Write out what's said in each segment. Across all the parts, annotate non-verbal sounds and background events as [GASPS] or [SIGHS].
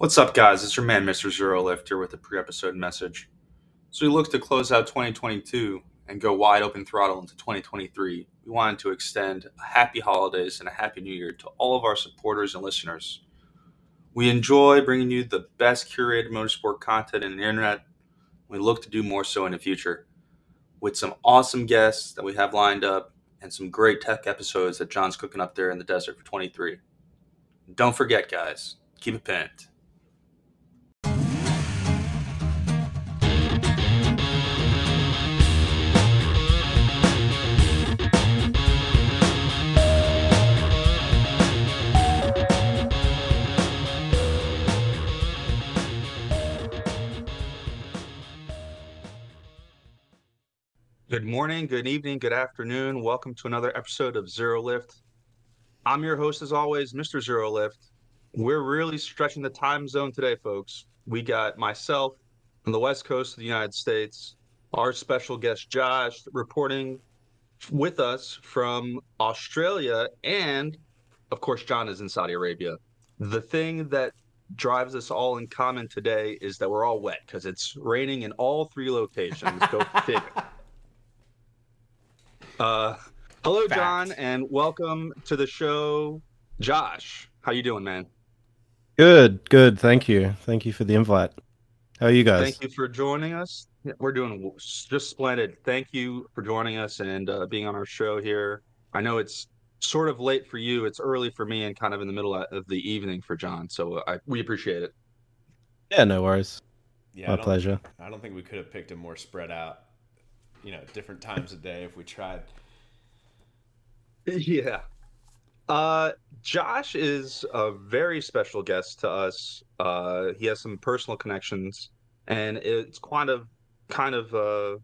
What's up, guys? It's your man, Mr. Zero Lift, here with a pre episode message. So, we look to close out 2022 and go wide open throttle into 2023. We wanted to extend a happy holidays and a happy new year to all of our supporters and listeners. We enjoy bringing you the best curated motorsport content on the internet. We look to do more so in the future with some awesome guests that we have lined up and some great tech episodes that John's cooking up there in the desert for 23. Don't forget, guys, keep it pinned. Good morning, good evening, good afternoon. Welcome to another episode of Zero Lift. I'm your host, as always, Mr. Zero Lift. We're really stretching the time zone today, folks. We got myself on the west coast of the United States, our special guest, Josh, reporting with us from Australia, and of course, John is in Saudi Arabia. The thing that drives us all in common today is that we're all wet because it's raining in all three locations. Go figure. [LAUGHS] Uh, hello, Fact. John, and welcome to the show, Josh. How you doing, man? Good, good. Thank you. Thank you for the invite. How are you guys? Thank you for joining us. We're doing just splendid. Thank you for joining us and uh, being on our show here. I know it's sort of late for you. It's early for me and kind of in the middle of the evening for John. So uh, I, we appreciate it. Yeah, no worries. Yeah, My I pleasure. I don't think we could have picked a more spread out, you know, different times a day if we tried. [LAUGHS] Yeah. Uh, Josh is a very special guest to us. Uh, he has some personal connections, and it's kind of kind of uh,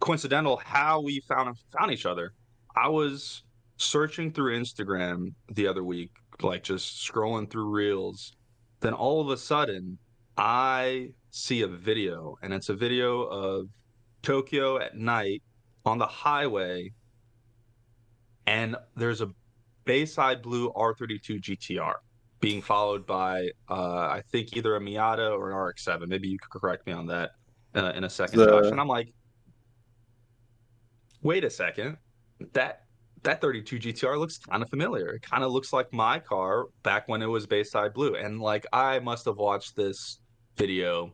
coincidental how we found found each other. I was searching through Instagram the other week, like just scrolling through reels. Then all of a sudden, I see a video, and it's a video of Tokyo at night on the highway and there's a Bayside Blue R32 GTR being followed by uh, I think either a Miata or an RX-7. Maybe you could correct me on that uh, in a second, The- Josh. And I'm like, wait a second, that that 32 GTR looks kind of familiar. It kind of looks like my car back when it was Bayside Blue, and like I must have watched this video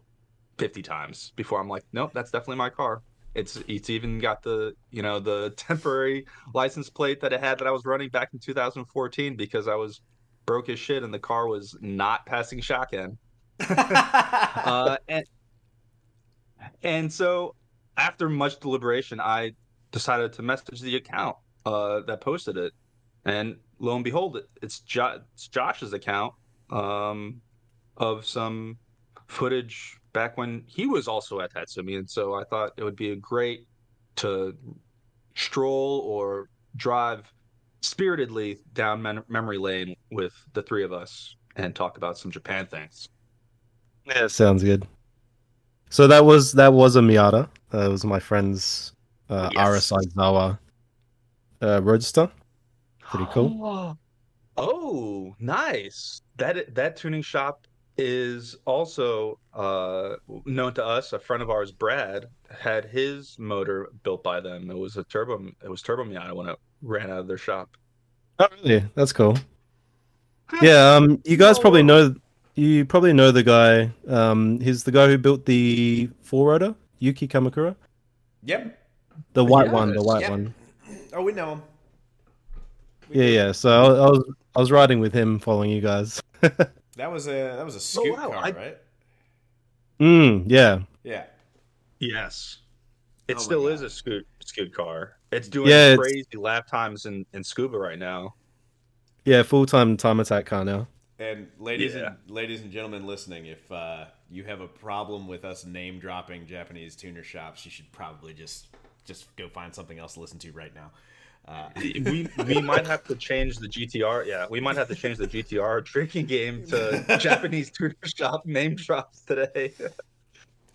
50 times before I'm like, nope, that's definitely my car. It's it's even got the you know the [LAUGHS] temporary license plate that it had that I was running back in 2014 because I was broke as shit and the car was not passing shaken. [LAUGHS] Uh, and and so after much deliberation, I decided to message the account uh, that posted it, and lo and behold, it, it's, jo- it's Josh's account um, of some footage back when he was also at Tatsumi, and so I thought it would be a great to stroll or drive spiritedly down mem- memory lane with the three of us and talk about some Japan things. Yeah, sounds good. So that was that was a Miata. That was my friend's uh, Yes. RSI Zawa uh, Roadster. Pretty cool. [GASPS] Oh, nice. That that tuning shop is also uh, known to us. A friend of ours, Brad, had his motor built by them. It was a turbo. It was turbo Miata when it ran out of their shop. Oh, really? That's cool. Yeah. Um, you guys probably know. You probably know the guy. Um, he's the guy who built the four rotor Yuki Kamakura, Yep. the white one, the white yep. one. Oh, we know him. We Yeah, do. yeah. So I, I was I was riding with him, following you guys. [LAUGHS] That was a that was a scoot wow, car, I- right? Mm, yeah. Yeah. Yes, it Oh still is a scoot scoot car. It's doing Yeah, it's- crazy lap times in, in Tsukuba right now. Yeah, full time time attack car now. And ladies Yeah. and ladies and gentlemen listening, if uh, you have a problem with us name dropping Japanese tuner shops, you should probably just just go find something else to listen to right now. Uh, we we might have to change the GTR. Yeah, we might have to change the GTR drinking game to [LAUGHS] Japanese tuner shop name drops today.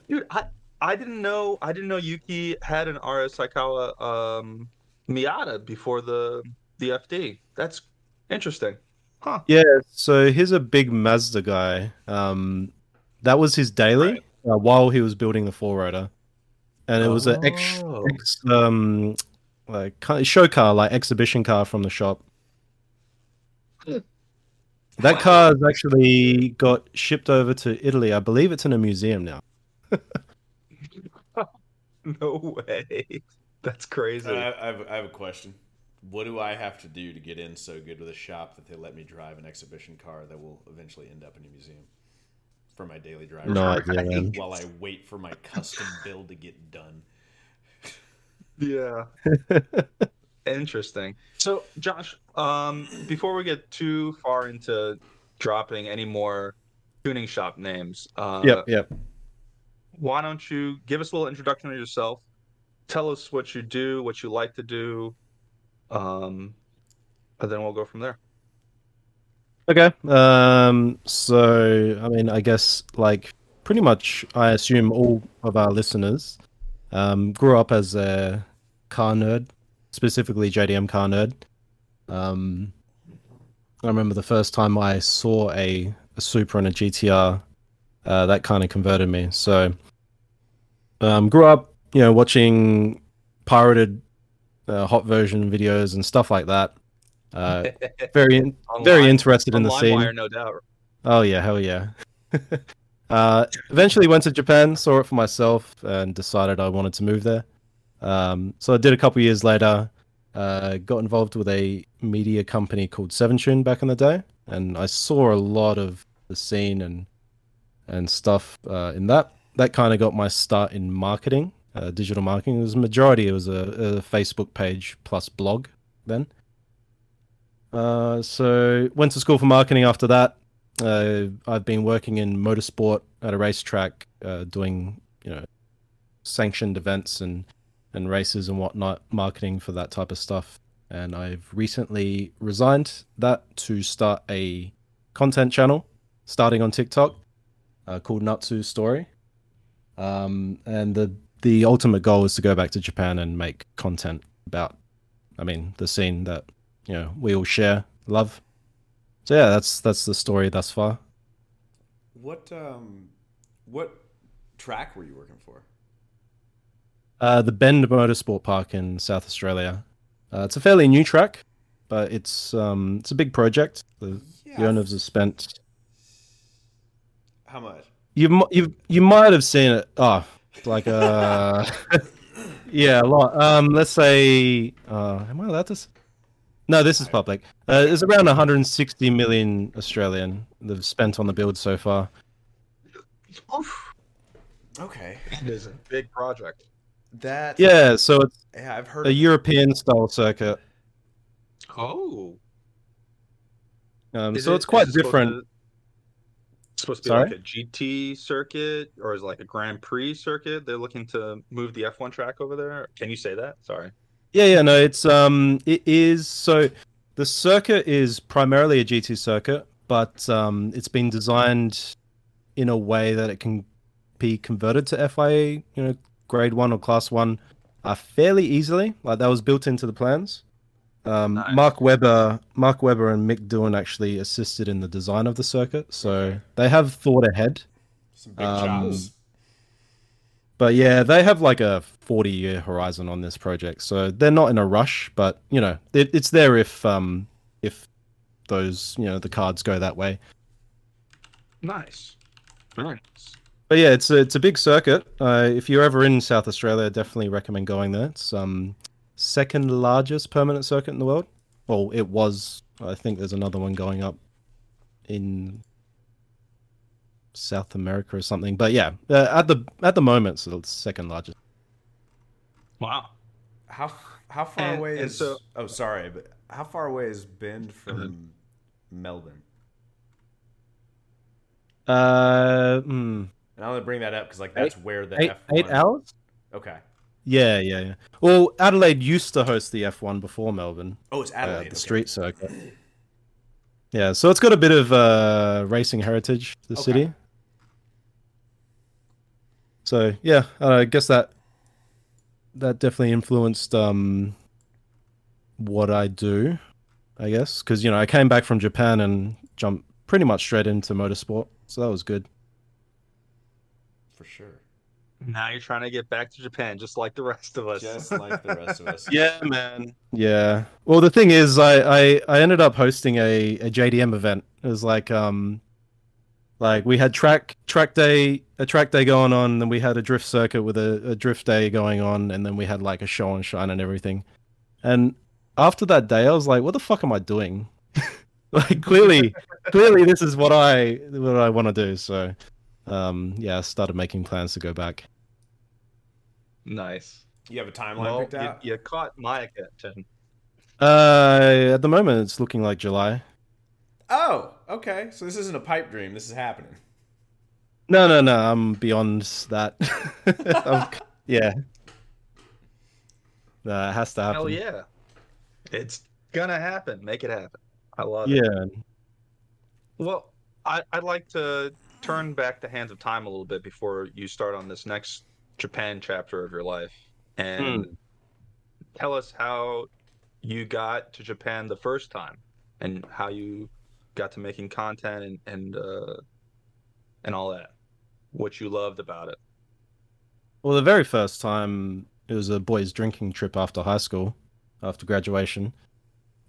Dude, I I didn't know I didn't know Yuki had an RS Saikawa um Miata before the the FD. That's interesting. Huh. Yeah, so he's a big Mazda guy. Um, that was his daily Right. uh, while he was building the four rotor, and it was an ex, Oh. ex um like show car, like exhibition car from the shop. That car has actually got shipped over to Italy. I believe it's in a museum now. [LAUGHS] No way. That's crazy. Uh, I, I, have, I have a question. What do I have to do to get in so good with a shop that they let me drive an exhibition car that will eventually end up in a museum for my daily drive? No idea. While I wait for my custom build to get done. Yeah. [LAUGHS] Interesting. So, Josh, um, before we get too far into dropping any more tuning shop names, uh, Yep, yep. why don't you give us a little introduction of yourself? Tell us what you do, what you like to do, um, and then we'll go from there. Okay. Um. So, I mean, I guess like pretty much, I assume all of our listeners um, grew up as a car nerd, specifically JDM car nerd. Um, I remember the first time I saw a, a Supra and a GTR, uh, that kind of converted me. So, um, grew up, you know, watching pirated uh, hot version videos and stuff like that. Uh, [LAUGHS] very, in- very interested in the scene. LimeWire, no doubt. Oh yeah, hell yeah. [LAUGHS] uh, eventually went to Japan, saw it for myself, and decided I wanted to move there. Um, so I did a couple years later. Uh, got involved with a media company called Seven Tune back in the day, and I saw a lot of the scene and and stuff uh, in that. That kind of got my start in marketing, uh, digital marketing. It was majority. It was a, a Facebook page plus blog then. Uh, so went to school for marketing after that. Uh, I've been working in motorsport at a racetrack, uh, doing you know sanctioned events and and races and whatnot, marketing for that type of stuff. And I've recently resigned that to start a content channel, starting on TikTok, uh, called Natsu Story. Um, and the the ultimate goal is to go back to Japan and make content about, I mean, the scene that you know we all share, love. So yeah, that's that's the story thus far. What um, what track were you working for? Uh, the Bend Motorsport Park in South Australia. Uh, it's a fairly new track, but it's um, it's a big project. The, the owners have spent. How much? You you you might have seen it. Oh, like uh, [LAUGHS] yeah, a lot. Um, let's say. Uh, am I allowed to? s- No, this is public. Uh, it's around 160 million Australian they've spent on the build so far. Okay, It is a big project. That Yeah, so it's yeah, I've heard. a European style circuit. Oh, Um, so it- it's quite is it supposed different. to- it's supposed to be Sorry? like a GT circuit, or is it like a Grand Prix circuit? They're looking to move the F1 track over there. Can you say that? Sorry. Yeah, yeah, no, it's um, it is so the circuit is primarily a GT circuit, but um, it's been designed in a way that it can be converted to FIA, you know, grade one or class one, uh, fairly easily. Like that was built into the plans. Um, Nice. Mark Webber, Mark Webber, and Mick Doohan actually assisted in the design of the circuit, so they have thought ahead. some big um, chops. But yeah, they have like a 40 year horizon on this project, so they're not in a rush. But you know, it, it's there if um if those you know the cards go that way. Nice. Very nice. But yeah, it's a, it's a big circuit. Uh, if you're ever in South Australia, I definitely recommend going there. It's um second largest permanent circuit in the world. Well, it was. I think there's another one going up in South America or something. But yeah, uh, at the at the moment, it's the second largest. Wow. How how far and- away and is? so- oh, sorry, but how far away is Bend from Melbourne? Uh, hmm. And I only bring that up because like that's where the eight, F1. eight hours. Okay. Yeah, yeah, yeah. Well, Adelaide used to host the F1 before Melbourne, Oh, it's uh, Adelaide. the okay. street circuit. Yeah, so it's got a bit of uh, racing heritage, the Okay. city. So yeah, I guess that that definitely influenced um, what I do. I guess, because you know I came back from Japan and jumped pretty much straight into motorsport, so that was good. For sure. Now you're trying to get back to Japan, just like the rest of us. Just like the rest of us. [LAUGHS] Yeah, man. Yeah. Well, the thing is, I I, I ended up hosting a, a JDM event. It was like um, like we had track track day a track day going on, then we had a drift circuit with a, a drift day going on, and then we had like a show and shine and everything. And after that day, I was like, what the fuck am I doing? [LAUGHS] like clearly, clearly, this is what I what I want to do. So, um, yeah, I started making plans to go back. Nice. You have a timeline Well, picked you, out? you caught my attention. Uh, at the moment, it's looking like July. Oh, okay. So this isn't a pipe dream. This is happening. No, no, no. I'm beyond that. [LAUGHS] I'm- yeah. No, it has to happen. Hell yeah. It's gonna happen. Make it happen. I love it. Yeah. Well, I, I'd like to turn back the hands of time a little bit before you start on this next Japan chapter of your life. And tell us how you got to Japan the first time and how you got to making content and, and uh and all that. What you loved about it. Well, the very first time it was a boys' drinking trip after high school, after graduation.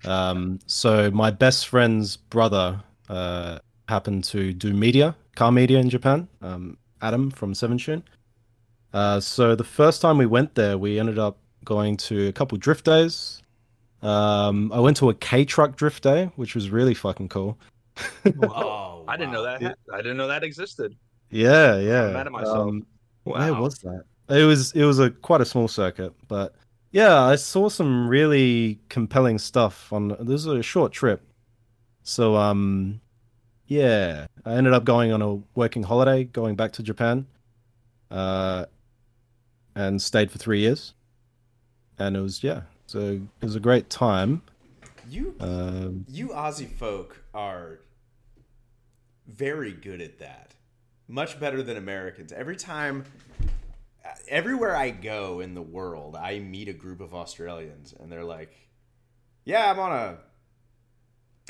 Um, so my best friend's brother uh, happened to do media, car media in Japan. Um, Adam from Seven Tune. Uh, so the first time we went there, we ended up going to a couple drift days. Um, I went to a K truck drift day, which was really fucking cool. Oh, [LAUGHS] I didn't know wow. that. I didn't know that existed. Yeah, yeah. I'm mad at myself. Um, Wow. Where was that? It was it was a quite a small circuit, but yeah, I saw some really compelling stuff on this is a short trip. So um yeah, I ended up going on a working holiday going back to Japan. Uh and stayed for 3 years. And it was yeah, so it was a great time. You Um you Aussie folk are very good at that. Much better than Americans. Every time everywhere I go in the world, I meet a group of Australians and they're like, "Yeah, I'm on a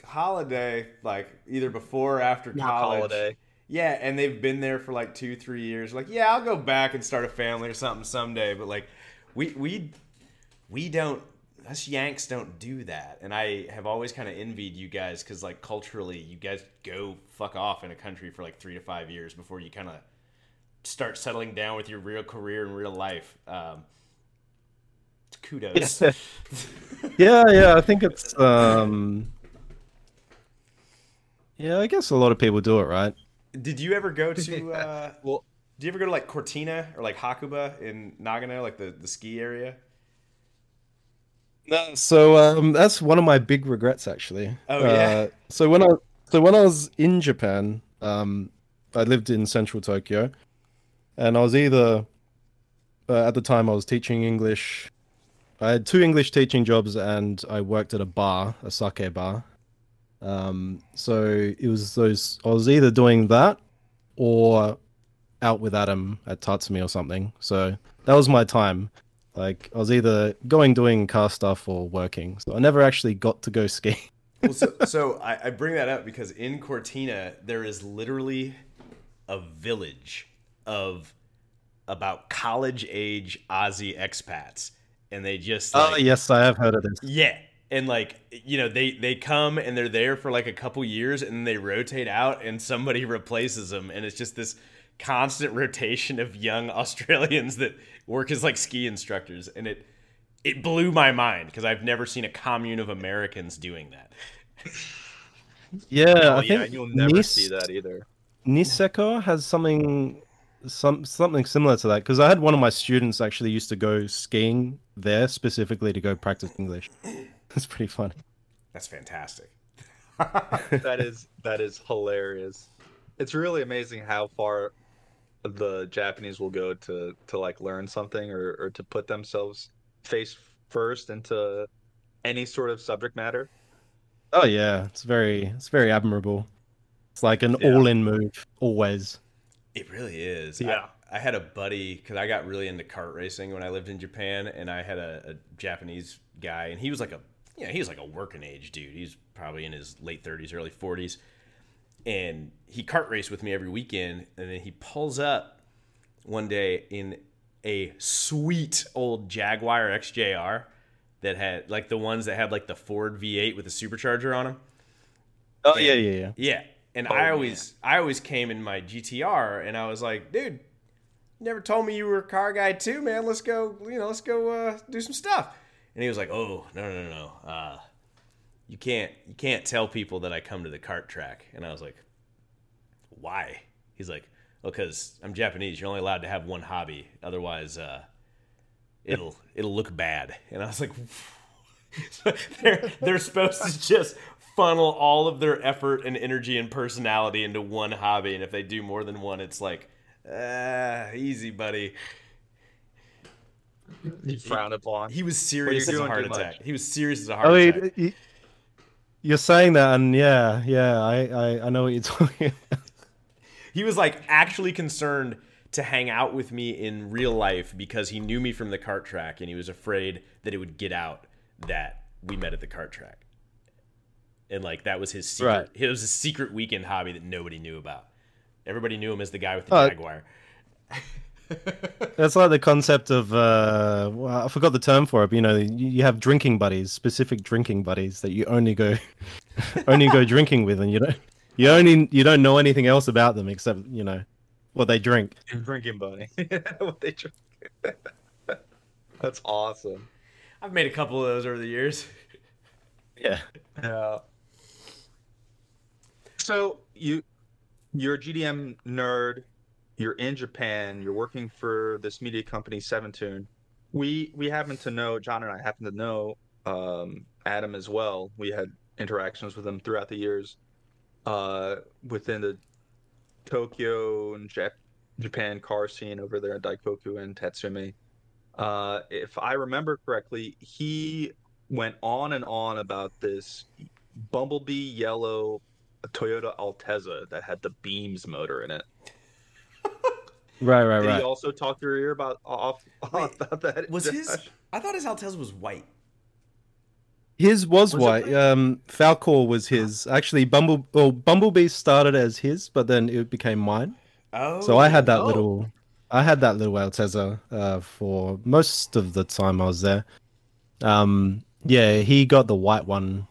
holiday like either before or after Work college." holiday. Yeah, and they've been there for like 2-3 years. Like, "Yeah, I'll go back and start a family or something someday." But like we we we don't us yanks don't do that and i have always kind of envied you guys because like culturally you guys go fuck off in a country for like three to five years before you kind of start settling down with your real career and real life um, kudos [LAUGHS] yeah, yeah, I think it's um Yeah, I guess a lot of people do it, right? did you ever go to [LAUGHS] uh, Well, did you ever go to like cortina or like hakuba in nagano like the, the ski area No, so um, that's one of my big regrets, actually. Oh, yeah? Uh, so when I so when I was in Japan, um, I lived in central Tokyo, and I was either uh, at the time I was teaching English. I had two English teaching jobs, and I worked at a bar, a sake bar. Um, so it was those. I was either doing that, or out with Adam at Tatsumi or something. So that was my time. Like I was either going doing car stuff or working. So I never actually got to go [LAUGHS] ski. well, so, so I, I bring that up because in Cortina there is literally a village of about college age Aussie expats, and they just Oh yes, I have heard of this. yeah, and like you know they they come and they're there for like a couple years and they rotate out and somebody [LAUGHS] replaces them, and it's just this constant rotation of young [LAUGHS] Australians that work as like ski instructors, and it it blew my mind because I've never seen a commune of Americans doing that. [LAUGHS] Yeah, oh, I yeah, think you'll never Nis- see that either. Niseko has something some something similar to that because I had one of my students actually used to go skiing there specifically to go practice English. That's pretty funny. That's fantastic. [LAUGHS] that is [LAUGHS] that is hilarious. It's really amazing how far the Japanese will go to to like learn something or or to put themselves face first into any sort of subject matter. Oh yeah, it's very it's very admirable. It's like an Yeah. all-in move always. It really is. Yeah. I, I had a buddy because I got really into kart racing when I lived in Japan, and I had a, a Japanese guy, and he was like a you know, he was like a working age dude. He's probably in his late 30s, early 40s. And he kart raced with me every weekend. And then he pulls up one day in a sweet old Jaguar XJR that had like the ones that had like the Ford V8 with a supercharger on them. Oh yeah, yeah, yeah. Yeah. And Oh, I always I always came in my GTR and I was like, dude, you never told me you were a car guy too, man. Let's go, you know, let's go uh, do some stuff. And he was like, "Oh, no, no, no, no. Uh, you can't you can't tell people that I come to the cart track." And I was like, "Why?" He's like, "Well, cuz I'm Japanese. You're only allowed to have one hobby. Otherwise, uh, it'll it'll look bad." And I was like, [LAUGHS] they're they're supposed to just funnel all of their effort and energy and personality into one hobby, and if they do more than one, it's like, ah, easy, buddy. You frown upon. He was serious as you're a heart too much. attack. He was serious as a heart I attack. mean, y- you're saying that, and yeah, yeah, I, I, I know what you're [LAUGHS] talking. about. He was like actually concerned to hang out with me in real life because he knew me from the kart track and he was afraid that it would get out that we met at the kart track. And like that was his secret. Right. It was a secret weekend hobby that nobody knew about. Everybody knew him as the guy with the Uh, Jaguar. [LAUGHS] [LAUGHS] That's like the concept of uh, well, I forgot the term for it. But, you know, you, you have drinking buddies, specific drinking buddies that you only go, [LAUGHS] only go drinking with, and you don't, you only, you don't know anything else about them except you know what they drink. drinking buddy. [LAUGHS] what they drink. That's awesome. I've made a couple of those over the years. Yeah. Yeah. So you, you're a JDM nerd. You're in Japan. You're working for this media company, Seven Tune. We we happen to know John and I happen to know um, Adam as well. We had interactions with him throughout the years uh, within the Tokyo and Jap- Japan car scene over there at Daikoku and Tatsumi. Uh, if I remember correctly, he went on and on about this bumblebee yellow Toyota Altezza that had the beams motor in it. Right, right, Did right. he also talk to your ear about off [LAUGHS] Wait, about that? Was his? I thought his Altez was white. His was, Was white. white? Um, Falcor was his. Actually, Bumble. Well, Bumblebee started as his, but then it became mine. Oh, So I had that oh. little, I had that little Altezza uh, for most of the time I was there. Um, yeah, he got the white one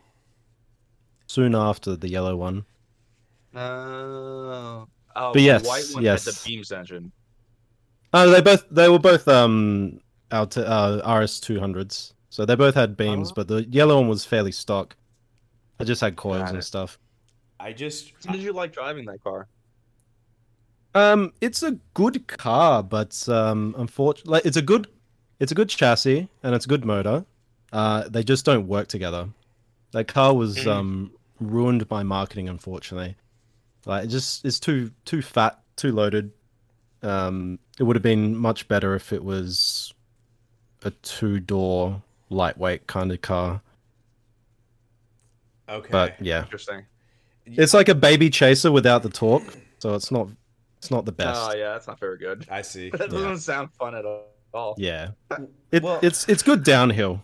soon after the yellow one. Oh, oh, But yes, white one yes. had the beams engine. Oh, they both they were both um out uh, RS two hundreds. So they both had beams, Oh. but the yellow one was fairly stock. I just had coils and stuff. I just How did you like driving that car? Um, it's a good car, but um, unfortunately, like, it's a good, it's a good chassis and it's a good motor. Uh, they just don't work together. That car was Mm. um ruined by marketing, unfortunately. Like, it just it's too too fat, too loaded. Um, it would have been much better if it was a two door lightweight kind of car. okay. But yeah, Interesting. it's like a baby chaser without the torque, so it's not it's not the best. Oh yeah, that's not very good. I see. [LAUGHS] That doesn't sound fun at all. Yeah, [LAUGHS] it, Well- it's it's good downhill.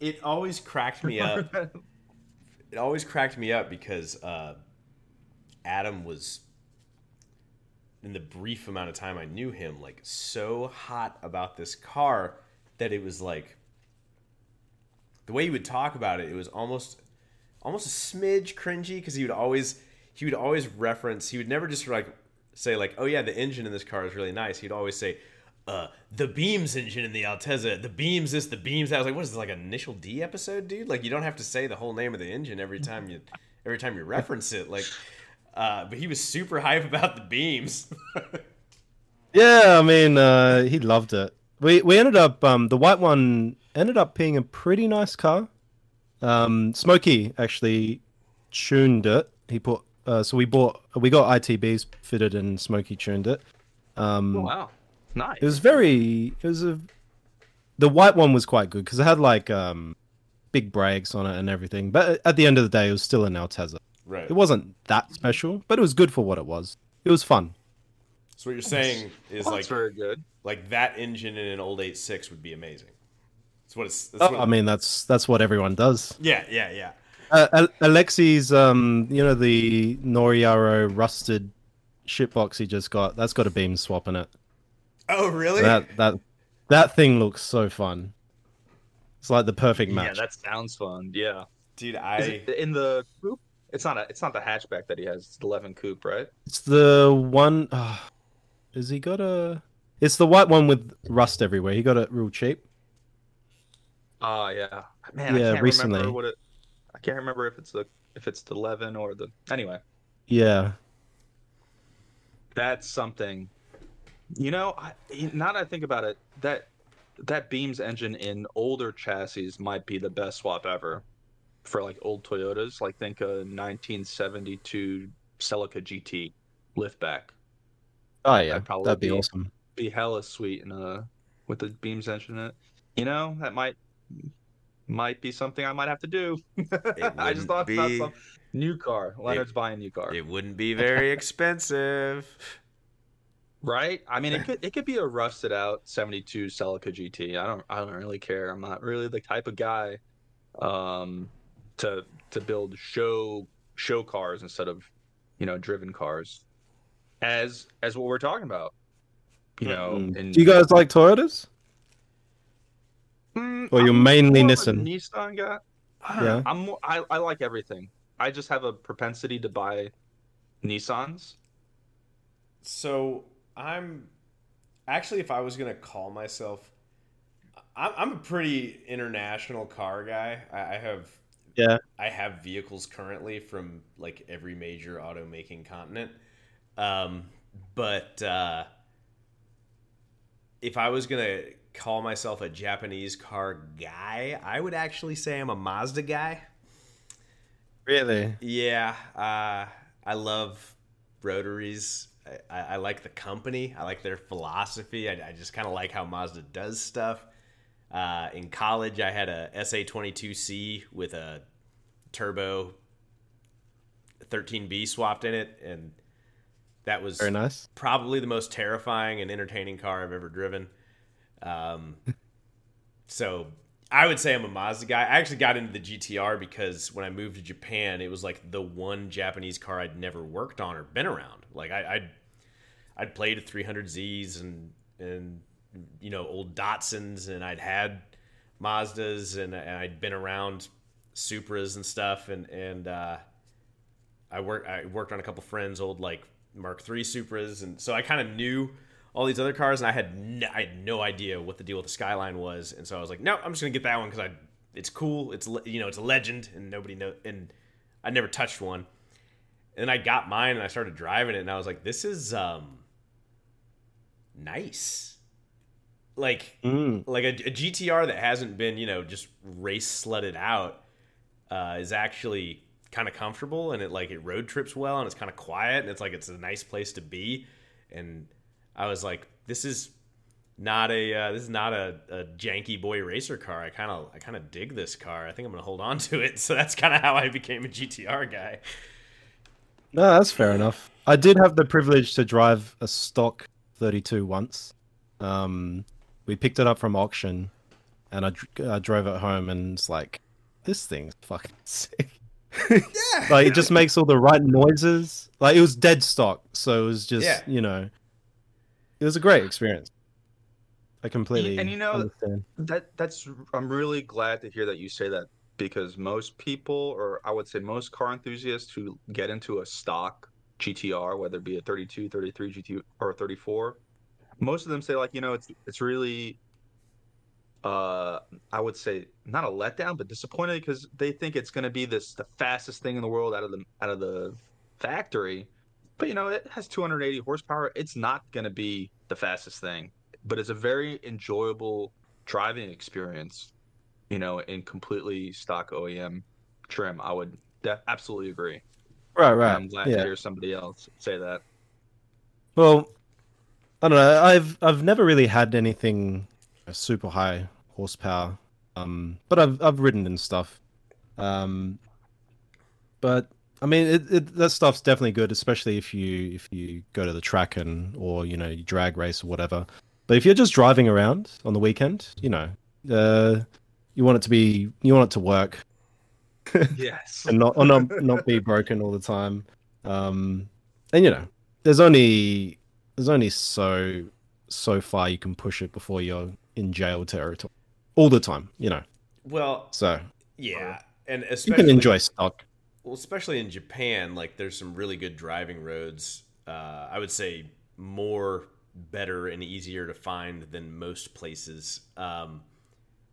It always cracked me up. [LAUGHS] it always cracked me up because uh, Adam was, in the brief amount of time I knew him, like so hot about this car that it was like the way he would talk about it. It was almost, almost a smidge cringy because he would always, he would always reference. He would never just like say like, "Oh yeah, the engine in this car is really nice." He'd always say. Uh, the beams engine in the Altezza, the beams this, the beams that. I was like, what is this like an initial D episode, dude? Like you don't have to say the whole name of the engine every time you every time you reference it. Like, uh, but he was super hype about the beams. [LAUGHS] Yeah, I mean, uh, he loved it. We we ended up um the white one ended up being a pretty nice car. Um, Smokey actually tuned it. He put uh, so we bought we got ITBs fitted and Smokey tuned it. Um, Oh, wow, nice. it was very it was a the white one was quite good because it had like um big brakes on it and everything. But at the end of the day, it was still an Altezza. Right. It wasn't that special, but it was good for what it was. It was fun. So what you're saying is Well, like very good. like that engine in an old 86 would be amazing. That's what it's. That's Oh, what I mean, that's that's what everyone does. yeah, yeah, yeah. Uh, Alexi's, um, you know, the Noriaro rusted shitbox he just got. That's got a beam swap in it. Oh, really? That that that thing looks so fun. It's like the perfect match. Yeah, that sounds fun. Yeah. Dude, Is I it in the coupe? It's not a. It's not the hatchback that he has. It's the 11 coupe, right? It's the one. Uh, has he got a? It's the white one with rust everywhere. He got it real cheap. Ah, yeah. Man, I Yeah, can't recently. remember what it. I can't remember if it's the if it's the 11 or the. Anyway, Yeah. that's something. You know, I, now that I think about it, that that Beams engine in older chassis might be the best swap ever for like old Toyotas. Like think a 1972 Celica GT liftback. Oh yeah, That'd probably that'd be be- awesome. Be hella sweet in a with the Beams engine in it. You know, that might might be something I might have to do. [LAUGHS] I just thought about be- some new car. Leonard's buying a new car. it wouldn't be very [LAUGHS] expensive. Right? I mean, it [LAUGHS] could it could be a rusted out '72 Celica GT. I don't I don't really care. I'm not really the type of guy um, to to build show show cars instead of you know driven cars. As as what we're talking about, you know. Mm. in- Do you guys like Toyotas? Mm, Or you're I'm mainly more of a Nissan? Nissan guy. I Yeah. know. [SIGHS] I'm more, I I like everything. I just have a propensity to buy Nissans. So I'm actually, if I was gonna call myself, I'm, I'm a pretty international car guy. I, I have Yeah. I have vehicles currently from like every major automaking continent. Um, but uh, if I was gonna call myself a Japanese car guy, I would actually say I'm a Mazda guy. Really? Yeah, uh, I love rotaries. I, I, I like the company. I like their philosophy. I, I just kind of like how Mazda does stuff. Uh, in college, I had a SA22C with a turbo 13B swapped in it, and that was Very nice. probably the most terrifying and entertaining car I've ever driven. Um, [LAUGHS] so I would say I'm a Mazda guy. I actually got into the GTR because when I moved to Japan, it was like the one Japanese car I'd never worked on or been around. Like I, I'd I'd played 300Zs and and you know old Datsuns, and I'd had Mazdas, and, and I'd been around Supras and stuff, and and uh, I worked I worked on a couple friends' old like Mark III Supras, and so I kind of knew all these other cars, and I had no, I had no idea what the deal with the Skyline was, and so I was like, no, I'm just gonna get that one because I it's cool, it's you know it's a legend, and nobody know, and I never touched one, and I got mine and I started driving it, and I was like, this is um nice, like Mm. like a, a GTR that hasn't been you know just race sledded out uh, is actually kind of comfortable and it like it road trips well and it's kind of quiet and it's like it's a nice place to be and I was like this is not a uh, this is not a, a janky boy racer car I kind of I kind of dig this car I think I'm gonna hold on to it [LAUGHS] so that's kind of how I became a GTR guy No, that's fair enough. I did have the privilege to drive a stock 32 once. Um, we picked it up from auction, and I, I uh, drove it home, and it's like, this thing's fucking [LAUGHS] sick. yeah like it just makes all the right noises. Like it was dead stock, so it was just Yeah. you know, it was a great experience. I completely and you know- understand. That that's I'm really glad to hear that you say that because most people or I would say most car enthusiasts who get into a stock GTR whether it be a 32, 33 GT or a 34 most of them say like you know it's it's really uh I would say not a letdown but disappointed because they think it's going to be this the fastest thing in the world out of the out of the factory but you know it has 280 horsepower it's not going to be the fastest thing but it's a very enjoyable driving experience, you know, in completely stock OEM trim. I would def- absolutely agree. Right, And right. I'm glad yeah. to hear somebody else say that. Well, I don't know. I've I've never really had anything uh, super high horsepower. Um, but I've I've ridden and stuff. Um, but I mean, it, it that stuff's definitely good, especially if you if you go to the track and or you know you drag race or whatever. But if you're just driving around on the weekend, you know, uh, you want it to be you want it to work [LAUGHS] Yes. and not or not not be broken all the time. Um, and you know, there's only there's only so so far you can push it before you're in jail territory all the time. You know, Well, so yeah, and especially you can enjoy stock. Well, especially in Japan, like there's some really good driving roads. Uh, I would say more better and easier to find than most places. Um,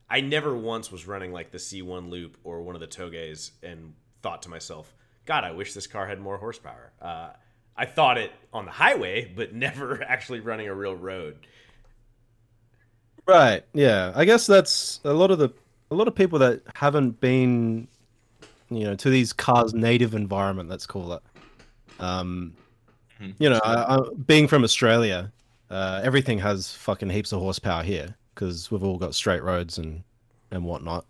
I never once was running like the C1 loop or one of the Touges and thought to myself, God, I wish this car had more horsepower. Uh, I thought it on the highway, but [LAUGHS] never actually running a real road. Right. Yeah. I guess that's a lot of the a lot of people that haven't been, you know, to these cars' native environment. Let's call it. Um, Mhm. you know, I, I, being from Australia, uh, everything has fucking heaps of horsepower here because we've all got straight roads and and whatnot.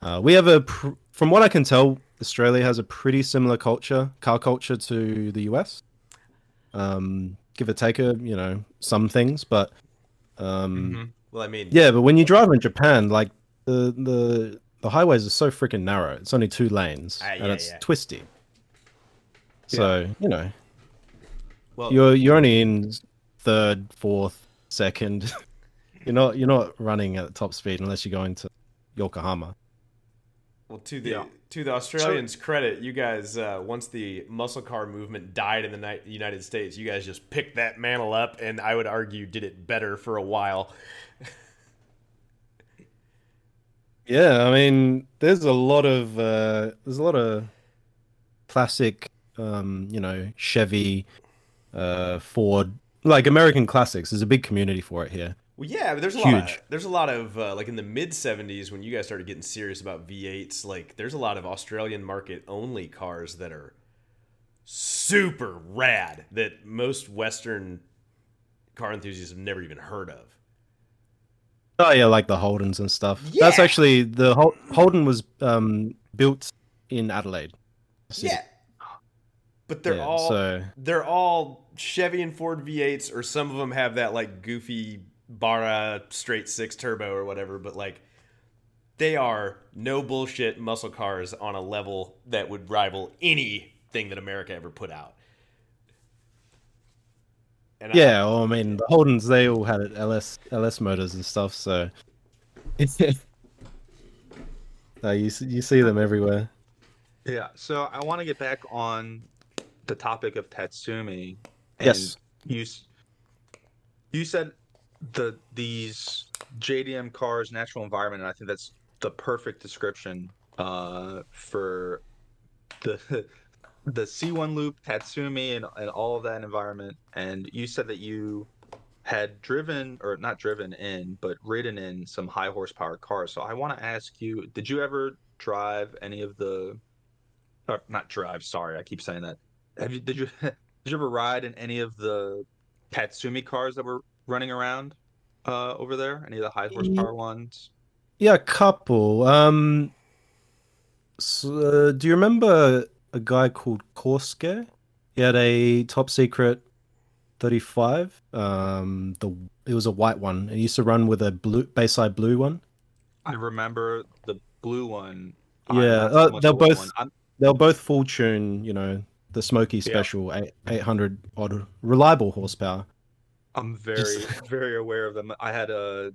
Uh, we have a, pr- from what I can tell, Australia has a pretty similar culture, car culture to the US. Um, give or take a, you know, some things, but um, Mhm. Well, I mean, yeah, but when you drive in Japan, like the the the highways are so freaking narrow. It's only two lanes Ah, yeah, and it's yeah. twisty. So you know well, you're you're only in third, fourth, second. [LAUGHS] you're not you're not running at top speed unless you're going to Yokohama. Well, to the Yeah. To the Australians' credit, you guys uh, once the muscle car movement died in the ni- United States, you guys just picked that mantle up, and I would argue did it better for a while. [LAUGHS] Yeah, I mean, there's a lot of uh, there's a lot of classic, um, you know, Chevy, uh, Ford, like American classics. There's a big community for it here. Well, yeah, but there's a lot. Of, there's a lot of uh, like in the mid '70s when you guys started getting serious about V8s. Like, there's a lot of Australian market only cars that are super rad that most Western car enthusiasts have never even heard of. Oh yeah, like the Holdens and stuff. Yeah. That's actually the Hol- Holden was um, built in Adelaide. City. Yeah, but they're Yeah, all so they're all Chevy and Ford V8s, or some of them have that like goofy Barra straight six turbo or whatever. But like, they are no bullshit muscle cars on a level that would rival anything that America ever put out. And I- yeah, well, I mean the Holdens they all had LS LS motors and stuff. So [LAUGHS] no, you s- you see them everywhere. Yeah. So I want to get back on the topic of Tatsumi. And Yes. You you said the these JDM cars natural environment, and I think that's the perfect description uh, for the [LAUGHS] the C1 loop, Tatsumi, and, and all of that environment. And you said that you had driven or not driven in, but ridden in some high horsepower cars. So I want to ask you, did you ever drive any of the or not drive, sorry, I keep saying that. Have you did you [LAUGHS] did you ever ride in any of the Tatsumi cars that were running around uh over there? Any of the high horsepower ones? Yeah, a couple. Um, so, uh, do you remember a guy called Korske? He had a top secret 35. Um, the it was a white one. It used to run with a blue Bayside blue one. I remember the blue one. Yeah, so uh, they're both- They were both full tune. You know, the Smoky Special eight 800 odd reliable horsepower. I'm very, [LAUGHS] very aware of them. I had a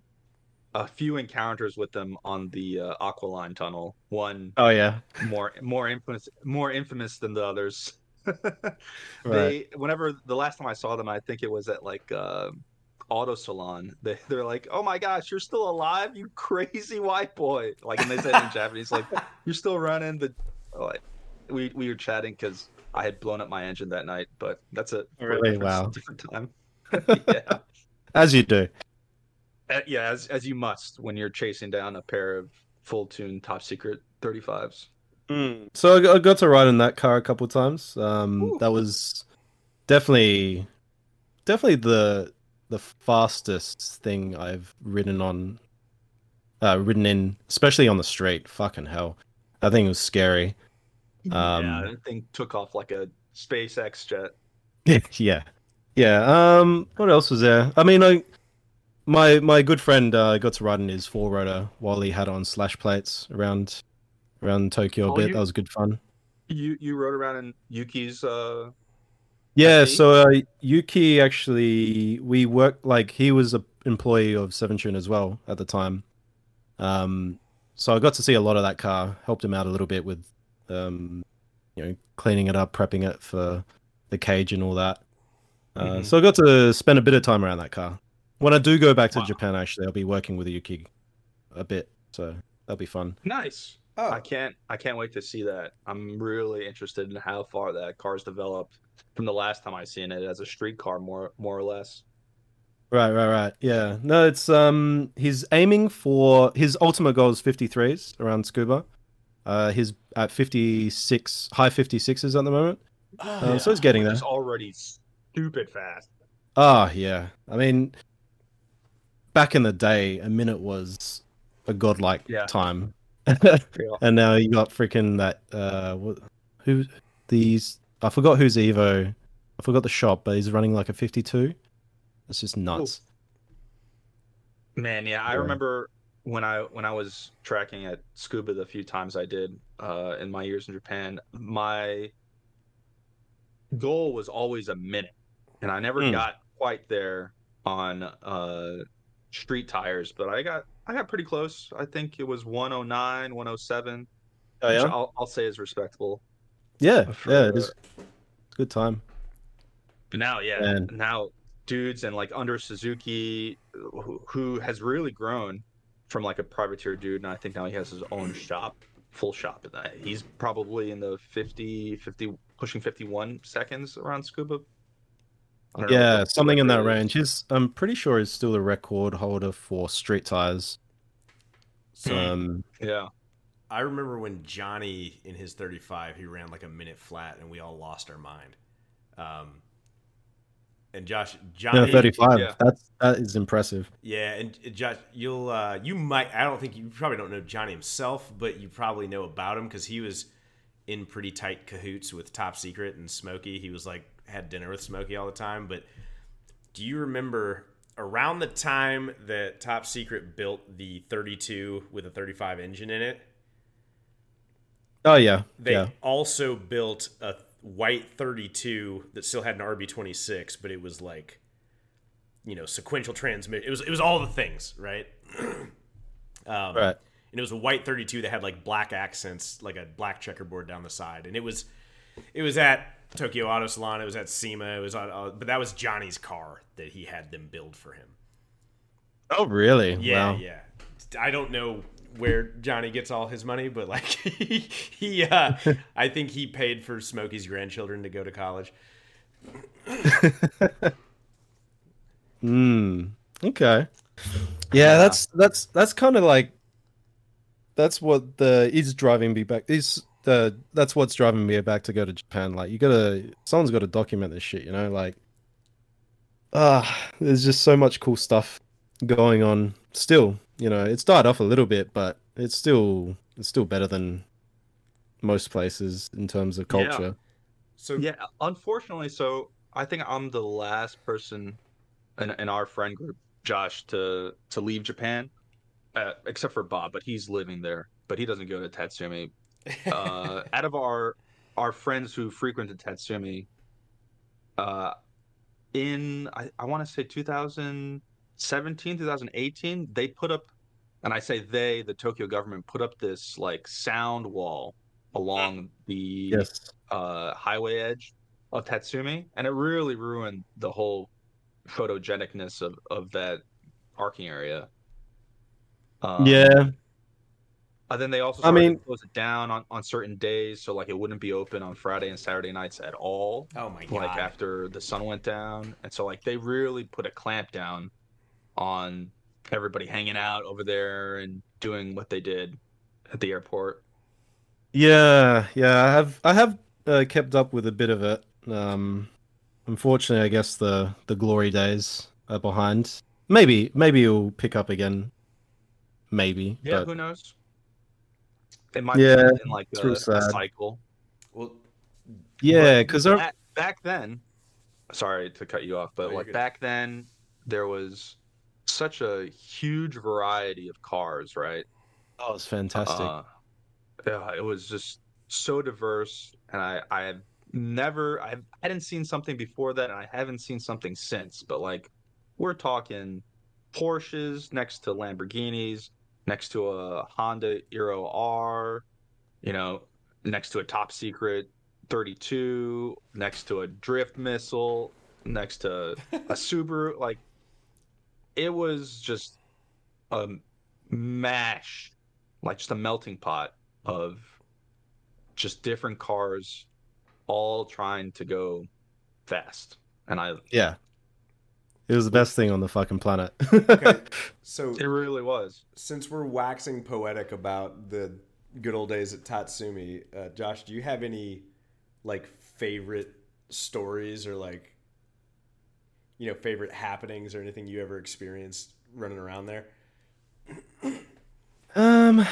a few encounters with them on the uh, Aqualine tunnel. One Oh yeah, more more infamous more infamous than the others. [LAUGHS] Right. They whenever the last time I saw them, I think it was at like uh, auto salon. They they're like, "Oh my gosh, you're still alive, you crazy white boy!" Like, and they said in Japanese, like, [LAUGHS] "You're still running." The like, we we were chatting because I had blown up my engine that night, but that's a Really? Wow. different time. [LAUGHS] yeah. as you do. Uh, yeah, as as you must when you're chasing down a pair of full tune top secret 35s. So I got- I got to ride in that car a couple times. Um, Ooh. that was definitely, definitely the the fastest thing I've ridden on, uh, ridden in, especially on the street. Fucking hell, I think it was scary. Um, yeah, that thing took off like a SpaceX jet. [LAUGHS] yeah, yeah. Um, what else was there? I mean, I my my good friend uh, got to ride in his four rotor while he had on slash plates around around Tokyo a Oh, bit. you- That was good fun. You you rode around in Yuki's uh Yeah, FD? so uh, Yuki actually we worked like he was a employee of Seven Tune as well at the time. Um, so I got to see a lot of that car. Helped him out a little bit with, um, you know, cleaning it up, prepping it for the cage and all that. Uh, Mhm. So I got to spend a bit of time around that car. When I do go back to Wow. Japan, actually, I'll be working with Yuki a bit, so that'll be fun. nice. Oh, I can't I can't wait to see that. I'm really interested in how far that car's developed from the last time I seen it as a street car more more or less. Right, right, right. Yeah. No, it's um he's aiming for his ultimate goal is 53s around Tsukuba. Uh he's at 56 high 56s at the moment. oh, Uh, so he's getting there. there. is already stupid fast. Ah, yeah. I mean back in the day a minute was a godlike Yeah. time. [LAUGHS] And now you got freaking that uh what who these I forgot who's Evo. I forgot the shop, but he's running like a 52. It's just nuts. Man, yeah, I Yeah. remember when I when I was tracking at Tsukuba the few times I did uh, in my years in Japan, my goal was always a minute, and I never Hmm. got quite there on uh, street tires, but I got I got pretty close. I think it was 109, 107, Oh, which yeah. I'll, I'll say is respectable. Yeah, for- yeah, it is. Good time. But now, yeah, And- now dudes and like under Suzuki, who, who has really grown from like a privateer dude, and I think now he has his own shop, full shop. in that. He's probably in the 50, 50, pushing 51 seconds around Tsukuba. Yeah, something in that is. range. He's, I'm pretty sure he's still the record holder for street tires. So Um, Yeah. I remember when Johnny in his 35, he ran like a minute flat, and we all lost our mind. Um, and Josh, Johnny, yeah, 35. yeah. That's that is impressive. Yeah, and uh, Josh, you'll uh, you might I don't think you probably don't know Johnny himself, but you probably know about him because he was in pretty tight cahoots with Top Secret and Smokey. He was like had dinner with Smokey all the time. But do you remember around the time that Top Secret built the 32 with a 35 engine in it? Oh yeah, They yeah. also built a white 32 that still had an RB26, but it was like, you know, sequential transmit. It was it was all the things, right? [CLEARS THROAT] um, Right. And it was a white 32 that had like black accents, like a black checkerboard down the side, and it was it was at Tokyo Auto Salon. It was at SEMA. It was on, uh, but that was Johnny's car that he had them build for him. Oh really? Yeah, wow. yeah. I don't know where Johnny gets all his money, but like he, [LAUGHS] he uh, [LAUGHS] I think he paid for Smokey's grandchildren to go to college. [LAUGHS] Hmm. Okay. Yeah, that's that's that's kind of like that's what the is driving me back. Is the that's what's driving me back to go to Japan. Like you gotta, someone's got to document this shit. You know, like ah, there's just so much cool stuff going on. Still, you know, it's died off a little bit, but it's still it's still better than most places in terms of Yeah. culture. So Yeah, unfortunately, so I think I'm the last person in, in our friend group, Josh, to to leave Japan, uh, except for Bob, but he's living there, but he doesn't go to Tatsumi. [LAUGHS] Uh, out of our our friends who frequented Tatsumi, uh, in I, I want to say 2017, 2018, they put up, and I say they, the Tokyo government put up this like sound wall along the Yes. uh, highway edge of Tatsumi, and it really ruined the whole photogenicness of, of that parking area. Um, yeah. And then they also I mean- to close it down on, on certain days, so like it wouldn't be open on Friday and Saturday nights at all. oh my god, Like after the sun went down, and so like they really put a clamp down on everybody hanging out over there and doing what they did at the airport. Yeah, yeah, I have I have uh, kept up with a bit of it. Um, unfortunately, I guess the the glory days are behind. Maybe maybe it'll pick up again. Maybe. Yeah, but who knows? It might Yeah, be in like it's a, a sad. cycle. well, yeah, because back, back then, sorry to cut you off, but No, you're like back then, there was such a huge variety of cars, right? Oh, it's fantastic. Uh, yeah, it was just so diverse, and I I have never I hadn't seen something before that, and I haven't seen something since. But like, we're talking Porsches next to Lamborghinis, next to a Honda Euro R, you know, next to a top secret 32, next to a drift missile, next to a [LAUGHS] Subaru. Like, it was just a mash, like just a melting pot of just different cars all trying to go fast. And I, yeah. It was the best thing on the fucking planet. Okay, [LAUGHS] so it really was. since we're waxing poetic about the good old days at Tatsumi, uh, Josh, do you have any like favorite stories or like you know favorite happenings or anything you ever experienced running around there? [CLEARS THROAT] Um,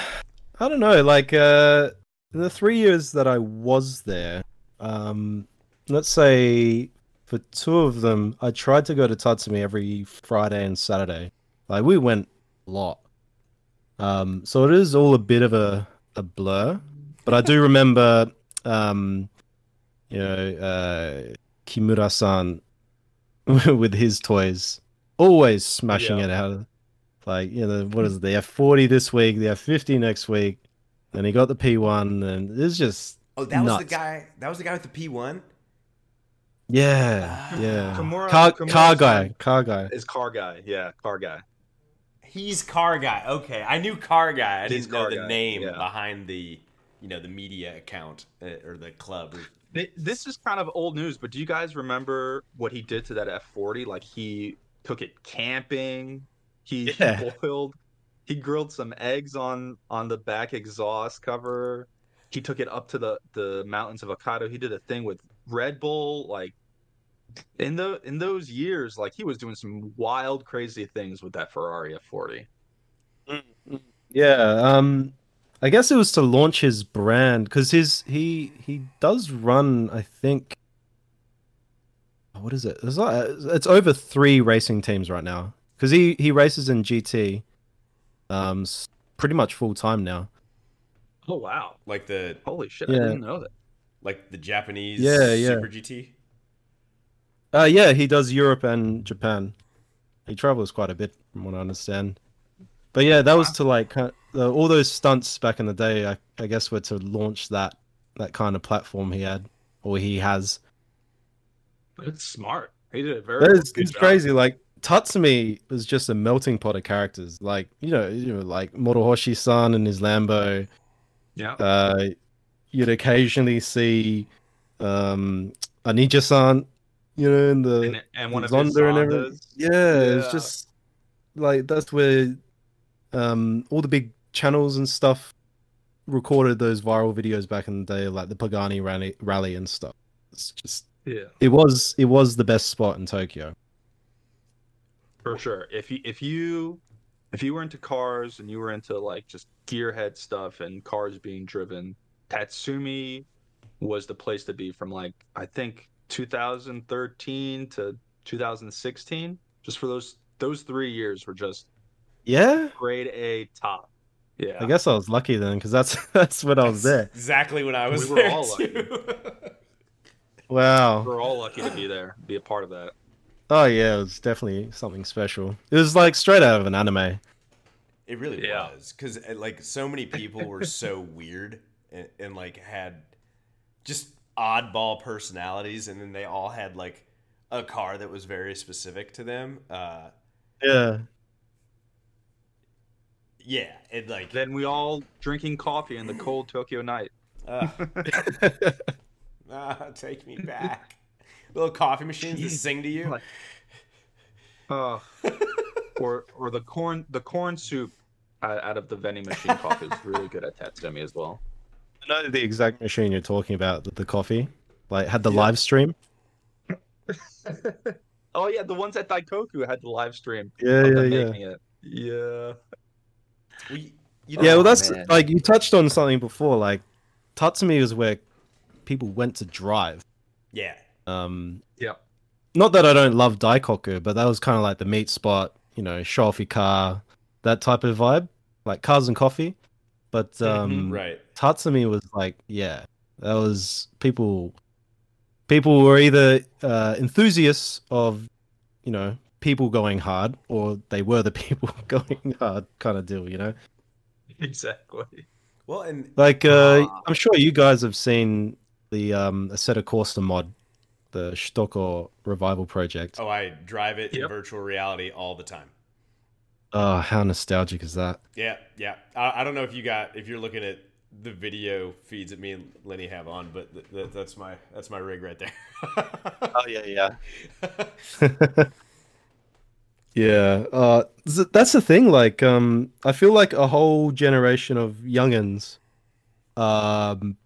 I don't know. Like, uh, the three years that I was there, um, let's say for two of them, I tried to go to Tatsumi every Friday and Saturday. Like, we went a lot. Um, so it is all a bit of a, a blur. But I do [LAUGHS] remember, um, you know, uh, Kimura-san [LAUGHS] with his toys, always smashing Yeah. it out. Like, you know, what is it? They have 40 this week, they have 50 next week. and he got the P1, and it's just, Oh, that was the guy. That was the guy with the P one. Yeah, Ah. [SIGHS] yeah. Kimura- car, Kimura-san car guy, car guy. Is car guy. Yeah, car guy. He's car guy. Okay, I knew car guy. I He's didn't know car the guy, name yeah. behind the you know the media account uh, or the club. This is kind of old news, but do you guys remember what he did to that F40? Like he took it camping. He Yeah. [LAUGHS] boiled. He grilled some eggs on on the back exhaust cover. He took it up to the the mountains of Hokkaido. He did a thing with Red Bull. Like in the in those years, like he was doing some wild, crazy things with that Ferrari F40. Yeah, um, I guess it was to launch his brand because his he he does run. I think. What is it? It's, like, it's over three racing teams right now because he he races in GT, um, pretty much full time now. Oh wow! Like the Holy shit! Yeah. I didn't know that. Like the Japanese Yeah, yeah. Super GT. Uh, yeah, he does Europe and Japan. He travels quite a bit, from what I understand. But yeah, that was to like kind uh, all those stunts back in the day. I, I guess were to launch that that kind of platform he had or he has. But it's smart. He did it very. That is, good it's job. crazy. Like Tatsumi was just a melting pot of characters. Like you know, you know, like Morohoshi-san and his Lambo. Yeah. Uh, you'd occasionally see um, Anija-san, you know, in the and, and one of his Zonda and everything. Zondas. Yeah, it's just like that's where um all the big channels and stuff recorded those viral videos back in the day, like the Pagani rally, rally and stuff. It's just Yeah, it was it was the best spot in Tokyo. for sure. If you if you if you were into cars and you were into like just gearhead stuff and cars being driven, Tatsumi was the place to be from like I think 2013 to 2016. Just for those those three years were just Yeah, grade A top. Yeah, I guess I was lucky then because that's [LAUGHS] that's when I was there. Exactly when I was We were there all lucky. too. [LAUGHS] Wow. we're all lucky to be there, be a part of that. Oh yeah, it was definitely something special. It was like straight out of an anime. It really Yeah. was because eh, like so many people were so weird and, and like had just oddball personalities, and then they all had like a car that was very specific to them. Uh, Yeah. yeah, it like Then we all drinking coffee in the cold Tokyo night. uh, [LAUGHS] ah, take me back. Little coffee machines that sing to you. Like- Uh, or or the corn the corn soup uh, out of the vending machine coffee is really good at Tatsumi as well. I know the exact machine you're talking about, the, the coffee. Like had the Yeah. live stream. [LAUGHS] oh yeah, the ones at Daikoku had the live stream Yeah, of yeah, yeah. it. Yeah. We, you Yeah, well, that's man. like you touched on something before. Like Tatsumi was where people went to drive. yeah. Um, Yeah. not that I don't love Daikoku, but that was kind of like the meet spot. you know, show off your car, that type of vibe, like cars and coffee. But [LAUGHS] um, Right. Tatsumi was like, yeah, that was people. People were either uh, enthusiasts of, you know, people going hard, or they were the [LAUGHS] people [LAUGHS] going hard, kind of deal. You know, Exactly. Well, and like uh, Ah. I'm sure you guys have seen the um, Assetto Corsa mod, the Shutoko Revival project. oh, I drive it in virtual reality all the time. Oh, how nostalgic is that? Yeah, yeah. I, I don't know if you got if you're looking at the video feeds that me and Lenny have on, but th- th- that's my that's my rig right there. [LAUGHS] Oh yeah, yeah. [LAUGHS] yeah, uh, that's the thing. Like, um, I feel like a whole generation of youngins, um,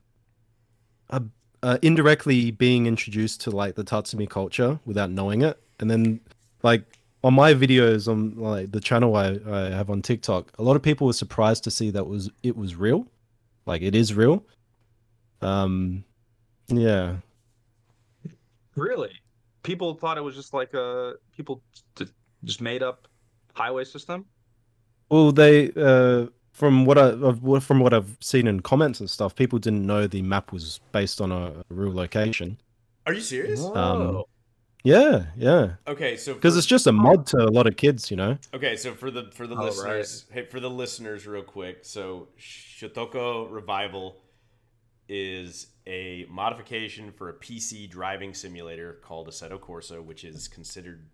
are, are indirectly being introduced to like the Tatsumi culture without knowing it, and then like on my videos on like the channel I, I have on TikTok, a lot of people were surprised to see that was it was real, like it is real. Um, yeah. Really? People thought it was just like a people just made up highway system. Well, they uh, from what I of what- from what I've seen in comments and stuff, people didn't know the map was based on a real location. Are you serious? Um, Yeah, yeah, Okay, so because it's just a mod to a lot of kids, you know. Okay, so for the for the Oh, listeners, hey, for the listeners, real quick. So Shutoko Revival is a modification for a PC driving simulator called Assetto Corsa, which is considered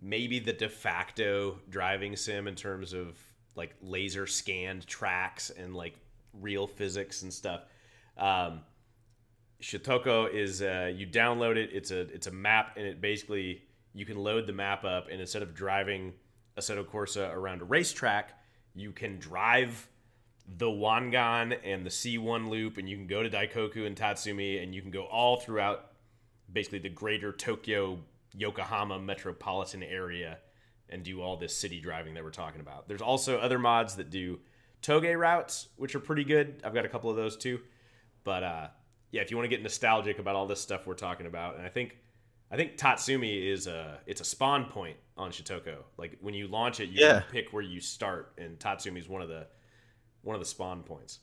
maybe the de facto driving sim in terms of like laser scanned tracks and like real physics and stuff. Um, Shutoko is uh, you download it. It's a it's a map, and it basically you can load the map up, and instead of driving a Assetto Corsa around a racetrack, you can drive the Wangan and the C1 loop, and you can go to Daikoku and Tatsumi, and you can go all throughout basically the greater Tokyo Yokohama metropolitan area and do all this city driving that we're talking about. There's also other mods that do touge routes, which are pretty good. I've got a couple of those too. But uh, yeah, if you want to get nostalgic about all this stuff we're talking about, and I think I think Tatsumi is a it's a spawn point on Shutoko. Like when you launch it, you Yeah. can pick where you start, and Tatsumi is one of the one of the spawn points.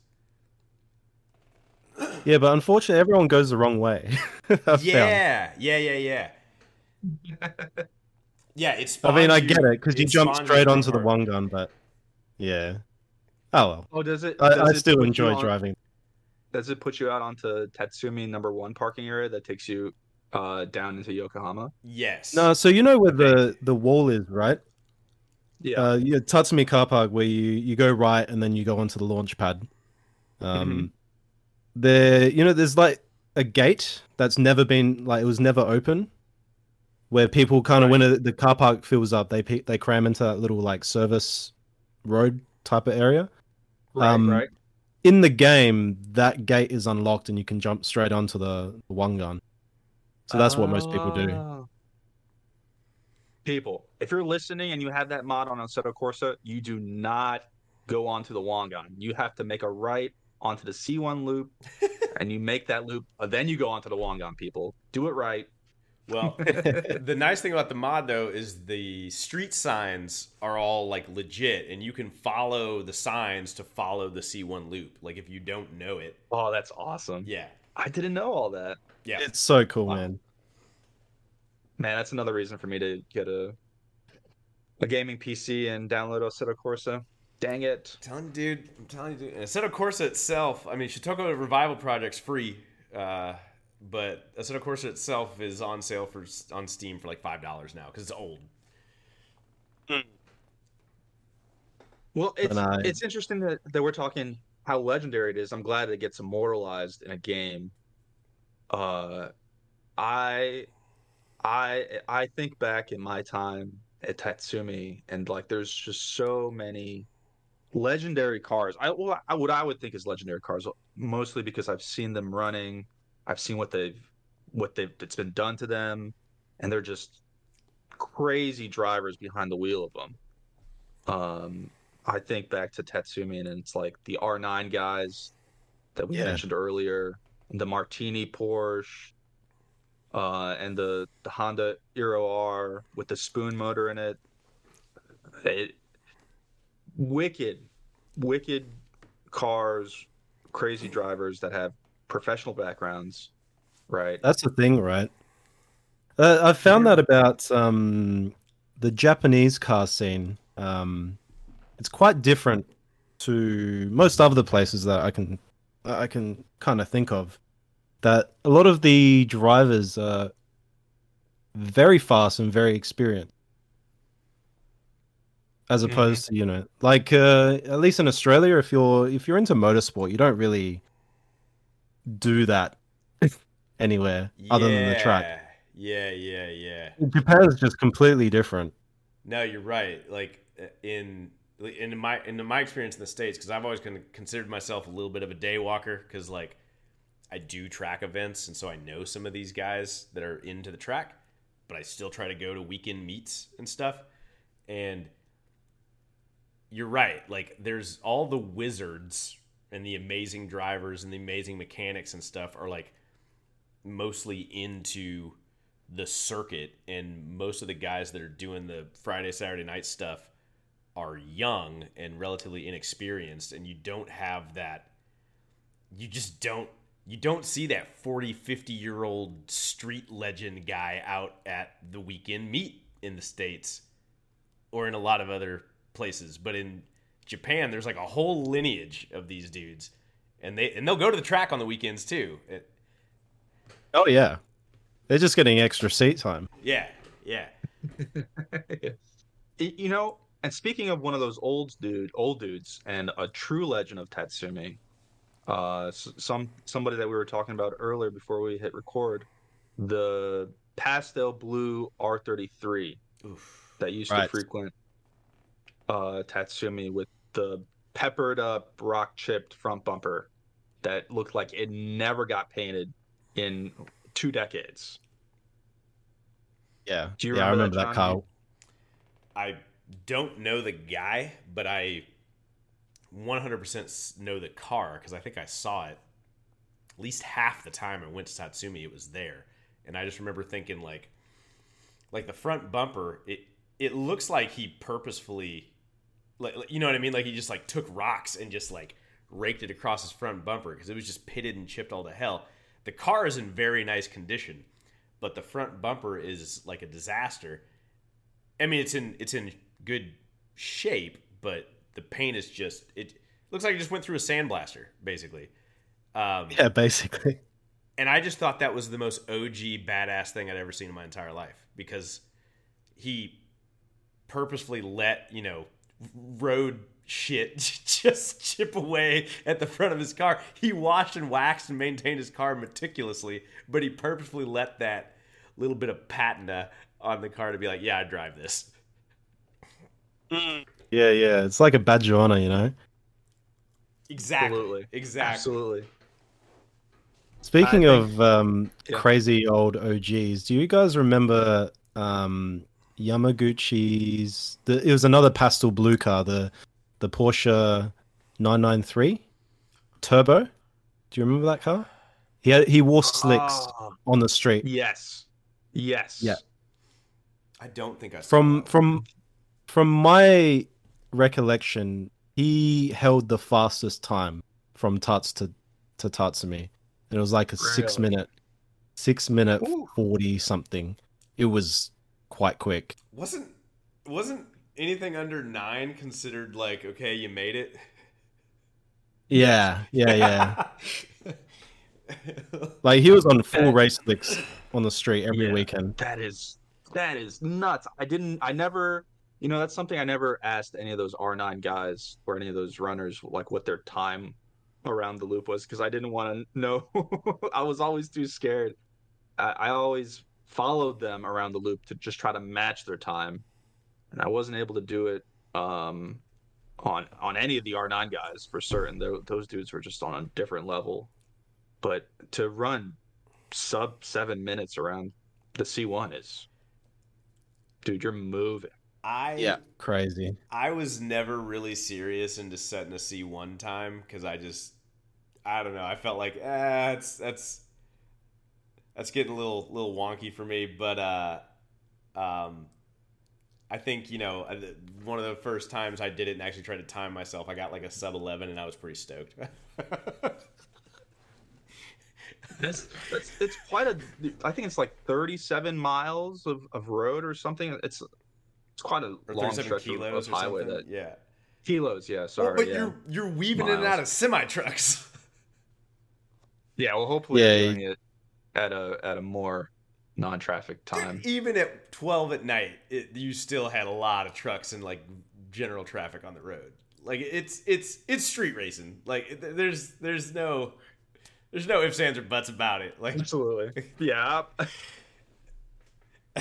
Yeah, but unfortunately, everyone goes the wrong way. [LAUGHS] I've. Yeah, yeah, yeah, yeah. [LAUGHS] Yeah, it's. I mean, I get it because you it jump straight onto the Wangan, but yeah. Oh well, Oh, does it? I, does I it still put enjoy driving. Does it put you out onto Tatsumi number one parking area that takes you uh, down into Yokohama? Yes. No, so you know where the the wall is, right? Yeah. Uh, yeah, Tatsumi car park where you you go right and then you go onto the launch pad. Um, there, you know, there's like a gate that's never been like it was never open, where people kind of when a, the car park fills up, they they cram into that little like service road type of area. right. um, right. In the game, that gate is unlocked and you can jump straight onto the, the Wangan. So that's what most people do. Oh. People, if you're listening and you have that mod on Assetto Corsa, you do not go onto the Wangan. You have to make a right onto the C1 loop, [LAUGHS] and you make that loop. then you go onto the Wangan. People, do it right. Well, [LAUGHS] the nice thing about the mod though is the street signs are all like legit, and you can follow the signs to follow the C1 loop. Like if you don't know it, Oh, that's awesome. yeah, I didn't know all that. yeah. It's so cool, Wow. man. Man, that's another reason for me to get a a gaming PC and download Assetto Corsa. Dang it. I'm telling you, dude. I'm telling you, dude. Assetto Corsa itself, I mean, Shutoko Revival Project's free, uh, but Assetto Corsa itself is on sale for on Steam for like five dollars now because it's old. Well, it's I- it's interesting that, that we're talking how legendary it is. I'm glad it gets immortalized in a game. Uh, I, I, I think back in my time at Tatsumi, and like, there's just so many legendary cars. I, well, I, what I would think is legendary cars, mostly because I've seen them running. I've seen what they've, what they've, it's been done to them, and they're just crazy drivers behind the wheel of them. Um, I think back to Tatsumi, and it's like the R9 guys that we Yeah. mentioned earlier, and the Martini Porsche, uh, and the the Honda Euro R with the spoon motor in it. It, wicked, wicked cars, crazy drivers that have professional backgrounds, right? That's the thing, right? Uh, I found that about um, the Japanese car scene. Um, it's quite different to most other places that I can I can kind of think of. That a lot of the drivers are very fast and very experienced, as Mhm. opposed to you know, like uh, at least in Australia, if you're if you're into motorsport, you don't really do that [LAUGHS] anywhere other than the track. Yeah, yeah, yeah. Japan is just completely different. No, you're right. Like uh, in in my in my experience in the states, because I've always kind of considered myself a little bit of a day walker, because like I do track events, and so I know some of these guys that are into the track, but I still try to go to weekend meets and stuff. And you're right. Like there's all the wizards and the amazing drivers and the amazing mechanics and stuff are like mostly into the circuit and most of the guys that are doing the Friday Saturday night stuff are young and relatively inexperienced and you don't have that you just don't you don't see that 40 50 year old street legend guy out at the weekend meet in the states or in a lot of other places. But in Japan there's like a whole lineage of these dudes and they and they'll go to the track on the weekends too It- Oh yeah, they're just getting extra seat time. yeah yeah [LAUGHS] Y- you know, and speaking of one of those old dude, old dudes, and a true legend of Tatsumi, uh, some somebody that we were talking about earlier before we hit record, the pastel blue R33 Oof. that used Right. to frequent uh, Tatsumi with the peppered up rock chipped front bumper that looked like it never got painted in two decades. Yeah, Do you yeah, I remember remember that, that, car. I don't know the guy, but I 100% know the car because I think I saw it at least half the time I went to Tatsumi. It was there, and I just remember thinking like, like the front bumper. It it looks like he purposefully, like like- you know what I mean? Like he just like took rocks and just like raked it across his front bumper because it was just pitted and chipped all to hell. The car is in very nice condition, but the front bumper is like a disaster. I mean, it's in it's in good shape, but the paint is just it looks like it just went through a sandblaster, basically. Um, Yeah, basically. and I just thought that was the most OG badass thing I'd ever seen in my entire life because he purposefully let you know road shit [LAUGHS] just chip away at the front of his car. He washed and waxed and maintained his car meticulously, but he purposefully let that little bit of patina on the car to be like, yeah, I drive this. Yeah, yeah. It's like a badge of honor, you know. Exactly. Absolutely. Exactly. Absolutely. Speaking I of um, Yeah. crazy old OGs, do you guys remember um, Yamaguchi's? The, it was another pastel blue car, the the Porsche 993 Turbo. Do you remember that car? He had, he wore slicks Ah, on the street. yes. Yes. Yeah. I don't think I saw From that. from from my recollection, he held the fastest time from Tats to to Tatsumi. And it was like a six minute, six minute Ooh. forty something. It was quite quick. wasn't wasn't anything under nine considered like okay, you made it? Yeah, yeah, yeah. [LAUGHS] like he was on full race slicks on the street every Yeah. weekend. That is that is nuts. I didn't I never you know, that's something I never asked any of those R9 guys or any of those runners like what their time around the loop was because I didn't want to [LAUGHS] know. I was always too scared. I, I always followed them around the loop to just try to match their time. And I wasn't able to do it um on on any of the R9 guys for certain. Tho- Those dudes were just on a different level. But to run sub 7 minutes around the C1 is dude, you're moving. I yeah, crazy. I was never really serious into setting a C one time because I just I don't know. I felt like eh, that's that's that's getting a little little wonky for me. But uh, um, I think you know uh, one of the first times I did it and actually tried to time myself, I got like a sub eleven, and I was pretty stoked. [LAUGHS] That's, that's it's quite a. I think it's like 37 miles of, of road or something. It's it's quite a or long stretch of, kilos of or highway. That yeah. kilos, yeah. Sorry, Well, but yeah. you're you're weaving in and out of semi trucks. [LAUGHS] yeah. Well, hopefully, Yeah, you're doing it at a at a more non-traffic time. Even at twelve at night, it, you still had a lot of trucks and like general traffic on the road. Like it's it's it's street racing. Like there's there's no there's no ifs ands or buts about it. Like Absolutely. [LAUGHS] Yeah.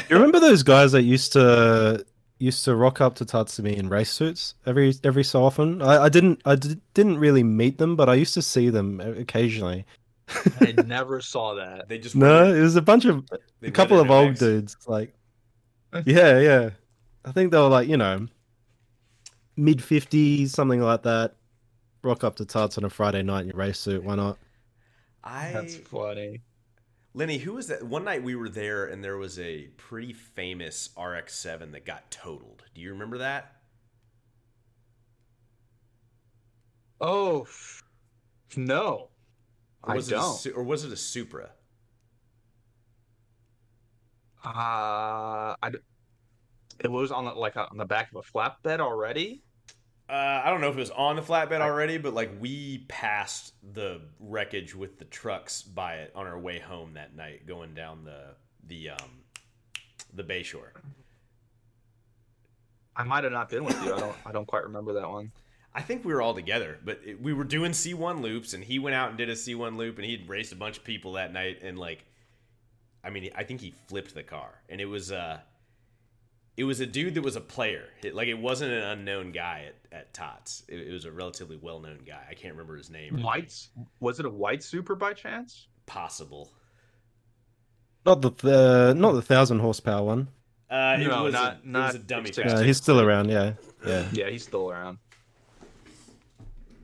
You remember those guys that used to used to rock up to Tatsumi in race suits every every so often? I, I didn't I did, didn't really meet them, but I used to see them occasionally. [LAUGHS] I never saw that. they just No, it was a bunch of a couple of old necks. dudes. Like, yeah, yeah. I think they were like you know mid fifties, something like that. Rock up to Tats on a Friday night in your race suit. Why not? I That's funny. Lenny, who was that? One night we were there and there was a pretty famous RX-7 that got totaled. Do you remember that? Oh no, Or I was it a don't. Su- or was it a Supra? Uh, I. It was on the, like on the back of a flatbed already. Uh, I don't know if it was on the flatbed already, but like we passed the wreckage with the trucks by it on our way home that night, going down the the um the Bayshore. I might have not been with you. I don't. I don't quite remember that one. I think we were all together, but it, we were doing C1 loops, and he went out and did a C1 loop, and he'd raced a bunch of people that night, and like, I mean, I think he flipped the car, and it was uh, it was a dude that was a player, it, like it wasn't an unknown guy at at Tots. It, it was a relatively well known guy. I can't remember his name. White? Was it a white Supra by chance? possible. Not the the not the thousand horsepower one. Uh, it No, was not- a, it was not a dummy. six- Uh, he's still around. Yeah, yeah. Yeah, he's still around.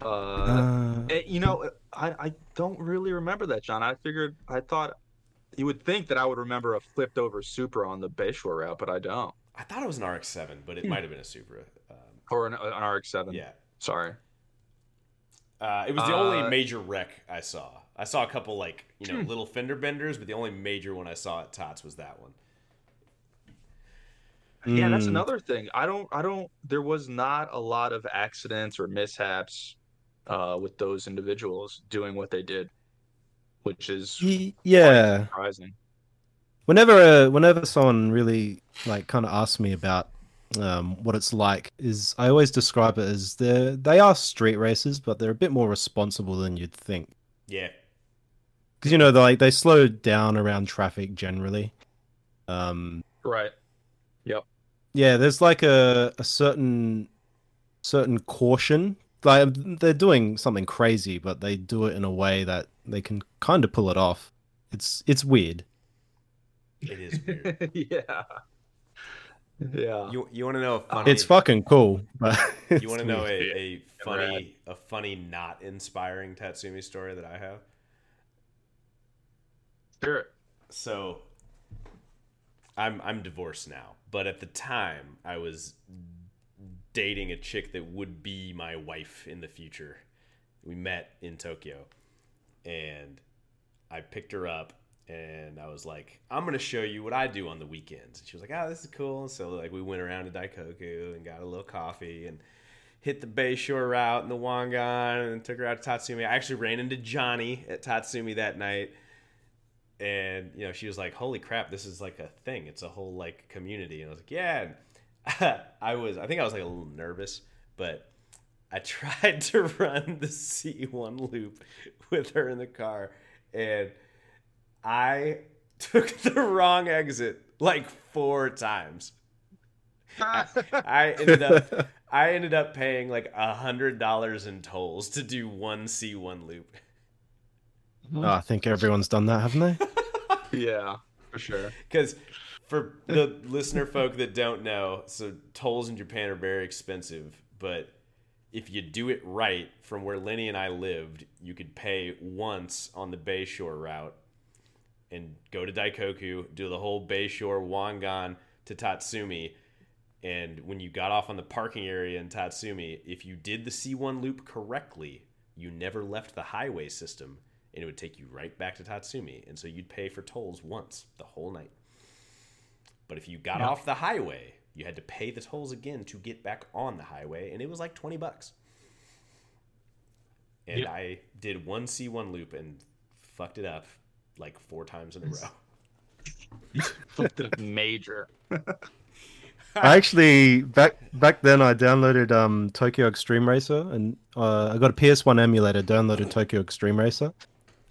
Uh, Uh, you know, I I don't really remember that, John. I figured I thought you would think that I would remember a flipped over Supra on the Bayshore route, but I don't. I thought it was an RX-7, but it might have been a Supra. Um, Or an, an RX-7. yeah. Sorry. Uh, it was the only Uh, major wreck I saw. I saw a couple like you know little fender benders, but the only major one I saw at Tots was that one. Yeah, that's mm, another thing. I don't. I don't. There was not a lot of accidents or mishaps uh, with those individuals doing what they did, which is Yeah. surprising. Whenever uh, whenever someone really like kind of asks me about um, what it's like, is I always describe it as they they are street racers, but they're a bit more responsible than you'd think. Yeah, Because you know, they like they slow down around traffic generally. Um, Right. Yep. yeah, there's like a a certain certain caution. Like um, they're doing something crazy, but they do it in a way that they can kind of pull it off. It's it's weird. it is weird. [LAUGHS] yeah. Yeah. you you want to know a funny? It's fucking cool, but [LAUGHS] you want to know a, a funny a funny not inspiring Tatsumi story that I have? Sure. So I'm I'm divorced now, but at the time I was dating a chick that would be my wife in the future. We met in Tokyo and I picked her up and I was like, I'm going to show you what I do on the weekends. And she was like, "Oh, this is cool." So like we went around to Daikoku and got a little coffee and hit the Bayshore route and the Wangan and took her out to Tatsumi. I actually ran into Johnny at Tatsumi that night and you know she was like holy crap this is like a thing it's a whole like community and i was like yeah [LAUGHS] i was i think i was like a little nervous but i [LAUGHS] tried to run the c1 loop with her in the car and i took the wrong exit like four times i ended up [LAUGHS] i ended up paying like a hundred dollars in tolls to do one c1 loop Oh, I think everyone's done that, haven't they? yeah. For sure. Because for the listener folk that don't know, so tolls in Japan are very expensive, but if you do it right from where Lenny and I lived, you could pay once on the Bayshore route and go to Daikoku, do the whole Bayshore Wangan to Tatsumi, And when you got off on the parking area in Tatsumi, if you did the C1 loop correctly, you never left the highway system and it would take you right back to Tatsumi. And so you'd pay for tolls once the whole night. But if you got Yeah. off the highway, you had to pay the tolls again to get back on the highway, and it was like 20 bucks. And Yep. I did one C1 loop and fucked it up like four times in a row. Fucked it up major. I actually back back then I downloaded um Tokyo Extreme Racer and uh, I got a PS1 emulator, downloaded Tokyo Extreme Racer,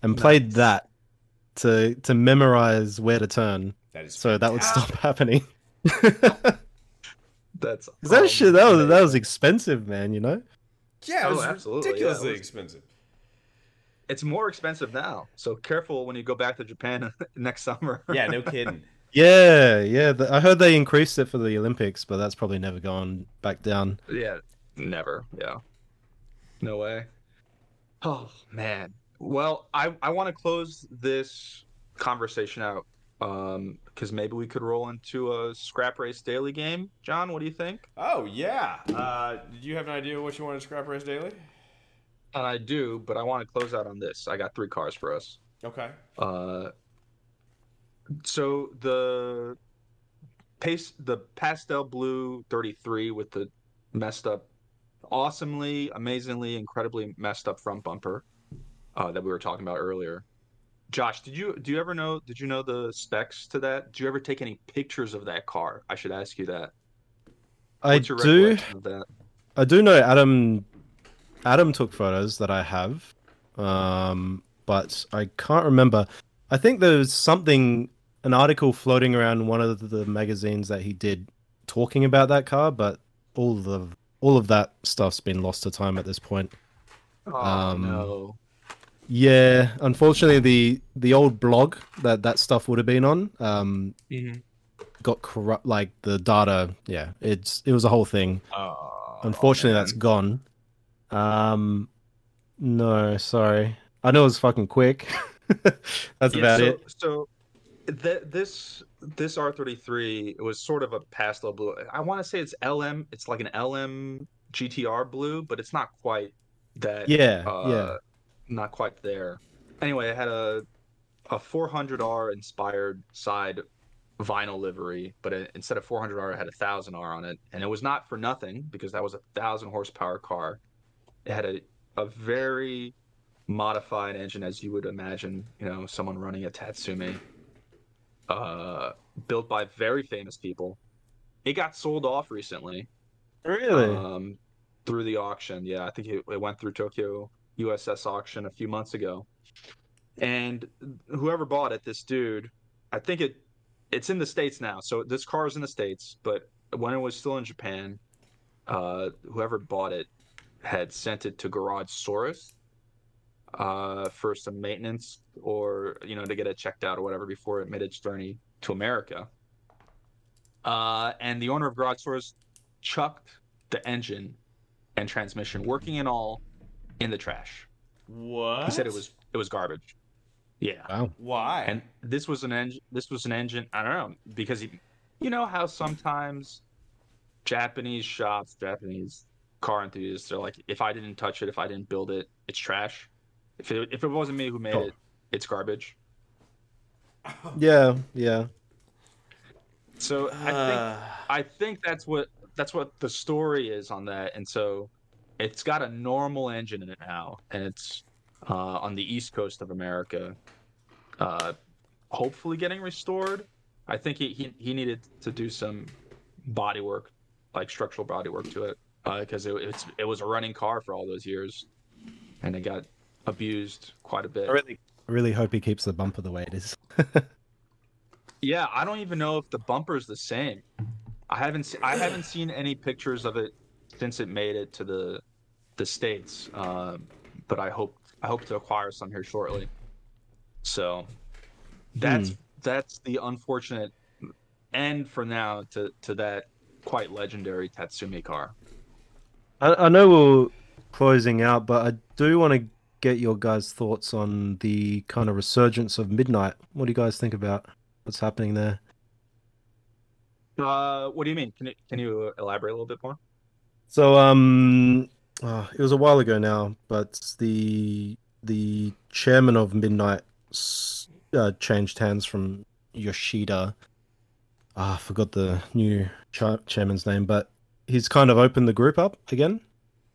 and played that to to memorize where to turn, That is so that would stop happening. [LAUGHS] That's 'Cause that shit that was that was expensive, man. You know. Yeah, it Oh, was absolutely, yeah, it ridiculously was- expensive. It's more expensive now, so careful when you go back to Japan [LAUGHS] next summer. Yeah, no kidding. [LAUGHS] Yeah, yeah. The, I heard they increased it for the Olympics, but that's probably never gone back down. Yeah, never. Yeah, no way. Oh man. Well, I I want to close this conversation out um because maybe we could roll into a scrap race daily game. John, what do you think? Oh yeah. Uh, did you have an idea what you wanted to scrap race daily? And I do, but I want to close out on this. I got three cars for us. Okay. Uh, so the pace, the pastel blue 33 with the messed up, awesomely, amazingly, incredibly messed up front bumper uh, that we were talking about earlier. Josh, did you do you ever know? Did you know the specs to that? Did you ever take any pictures of that car? I should ask you that. I do. that? I do know Adam. Adam took photos that I have, um, but I can't remember. I think there was something, an article floating around in one of the magazines that he did, talking about that car, but all the all of that stuff's been lost to time at this point. Oh Um, no. Yeah, unfortunately, the the old blog that that stuff would have been on um, got corrupt. Like the data, yeah, it's it was a whole thing. Oh, Unfortunately, man. that's gone. Um, no, sorry. I know it was fucking quick. [LAUGHS] that's Yeah, about so, it. So th- this this R33 it was sort of a pastel blue. I want to say it's LM. It's like an LM GTR blue, but it's not quite that. Yeah, uh, yeah. Not quite there. Anyway, it had a a 400R inspired side vinyl livery, but it, instead of 400R, it had a 1000R on it, and it was not for nothing because that was a thousand horsepower car. It had a a very modified engine, as you would imagine. You know, someone running a Tatsumi, uh, built by very famous people. It got sold off recently Really? um, through the auction. Yeah, I think it, it went through Tokyo USS auction a few months ago. And whoever bought it, this dude, I think it it's in the states now. So this car is in the states, but when it was still in Japan, uh, whoever bought it had sent it to Garage Saurus uh, for some maintenance or you know to get it checked out or whatever before it made its journey to America. Uh, and the owner of Garage Saurus chucked the engine and transmission, working and all, in the trash. What? He said it was it was garbage. Yeah, wow. Why? and this was an engine. This was an engine. I don't know because he, you know how sometimes Japanese shops, Japanese car enthusiasts are like, if I didn't touch it, if I didn't build it, it's trash. If it if it wasn't me who made Oh. it, it's garbage. [LAUGHS] Yeah, yeah. So I think Uh, I think that's what that's what the story is on that, and so it's got a normal engine in it now, and it's uh, on the east coast of America, uh, hopefully getting restored. I think he, he he needed to do some body work, like structural body work to it, because it it's it was a running car for all those years, and it got abused quite a bit. I really, I really hope he keeps the bumper the way it is. [LAUGHS] Yeah, I don't even know if the bumper's the same. I haven't se- I haven't seen any pictures of it since it made it to the the states. Um, but I hope I hope to acquire some here shortly. So that's that's the unfortunate end for now to to that quite legendary Tatsumi car. I, I know we're closing out, but I do want to get your guys' thoughts on the kind of resurgence of Midnight. What do you guys think about what's happening there? Uh, what do you mean? Can you can you elaborate a little bit more? So um, uh, it was a while ago now, but the the chairman of Midnight uh, changed hands from Yoshida. Ah, I forgot the new cha- chairman's name, but he's kind of opened the group up again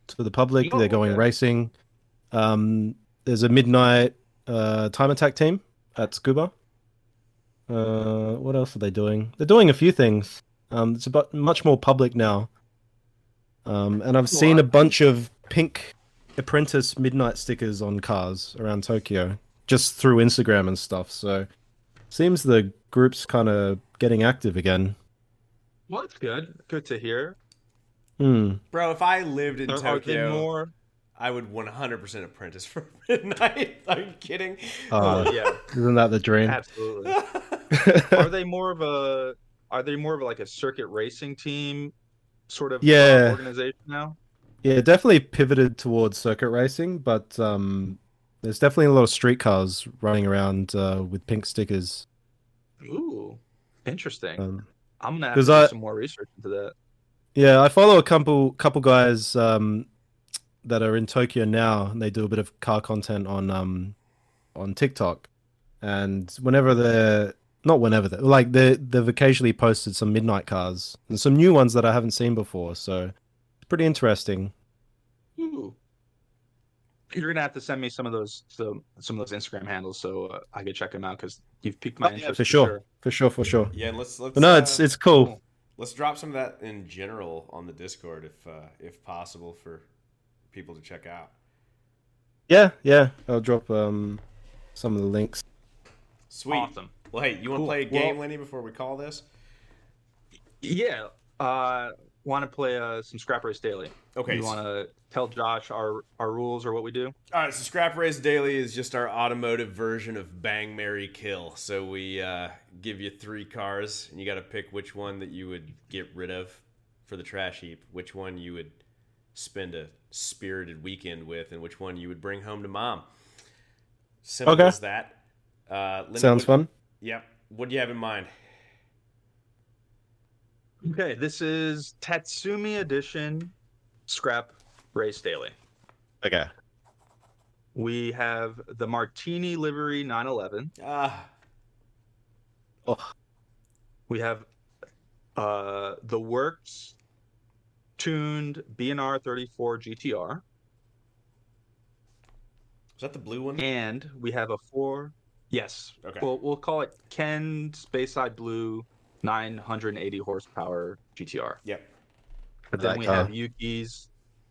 to the public. Oh, They're going okay. racing. Um, there's a Midnight uh, time attack team at Tsukuba. Uh, what else are they doing? They're doing a few things. Um, it's about much more public now. Um, and I've seen a bunch of pink apprentice midnight stickers on cars around Tokyo just through Instagram and stuff. So seems the group's kind of getting active again. Well, that's good. Good to hear. Hmm. Bro, if I lived in Are, are Tokyo, more? I would 100% apprentice for [LAUGHS] midnight. [LAUGHS] Are you kidding? Uh, yeah, Isn't that the dream? absolutely. [LAUGHS] are they more of a? Are they more of like a circuit racing team, sort of Yeah. organization now? yeah, definitely pivoted towards circuit racing, but um, there's definitely a lot of street cars running around uh, with pink stickers. Ooh, interesting. Um, I'm gonna have to do I- some more research into that. Yeah, I follow a couple couple guys um, that are in Tokyo now, and they do a bit of car content on um, on TikTok. And whenever they're not whenever they like they they've occasionally posted some midnight cars and some new ones that I haven't seen before. So it's pretty interesting. Ooh. You're gonna have to send me some of those some, some of those Instagram handles so uh, I could check them out because you've piqued my Oh, yeah, interest for sure, for sure, for sure. yeah, let's let's But no, uh, it's it's cool. cool. let's drop some of that in general on the Discord if uh, if possible for people to check out. Yeah, yeah. I'll drop um some of the links. Sweet. Awesome. Well, hey, you want to Cool. play a game, Well- Lenny, before we call this? Yeah. Uh, want to play uh, some Scrap Race Daily? Okay. You so- want to tell Josh our our rules or what we do? All right, so Scrap Race Daily is just our automotive version of Bang Mary Kill. So we uh, give you three cars, and you got to pick which one that you would get rid of for the trash heap, which one you would spend a spirited weekend with, and which one you would bring home to mom. Simple Okay. as that. Uh, Linda, Sounds what- fun. Yep. What do you have in mind? Okay, this is Tatsumi Edition Scrap Race Daily. Okay. We have the Martini Livery 911. Ah, Oh, We have uh, the Works tuned BNR 34 GTR, is that the blue one? and we have a four. Yes. Okay. Well, we'll call it Ken's Bayside Blue 980 horsepower GTR. Yep. But then That we car. have Yuki's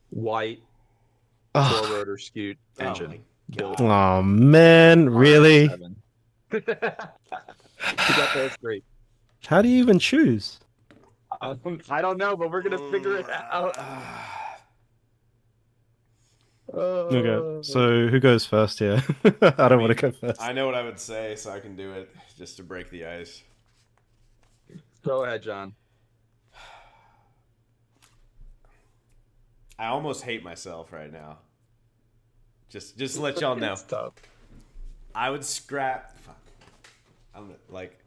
white oh, four rotor scoot Oh engine. God. oh, man, really? You [LAUGHS] got those three. How do you even choose? Um, I don't know, but we're gonna figure it out. [SIGHS] [SIGHS] [LAUGHS] Ah. Okay, so who goes first here? [LAUGHS] I don't want to go first. I know what I would say, so I can do it just to break the ice. Go ahead, John. I almost hate myself right now. Just, just to let y'all [LAUGHS] know, It's tough. I would scrap. Fuck. I'm like,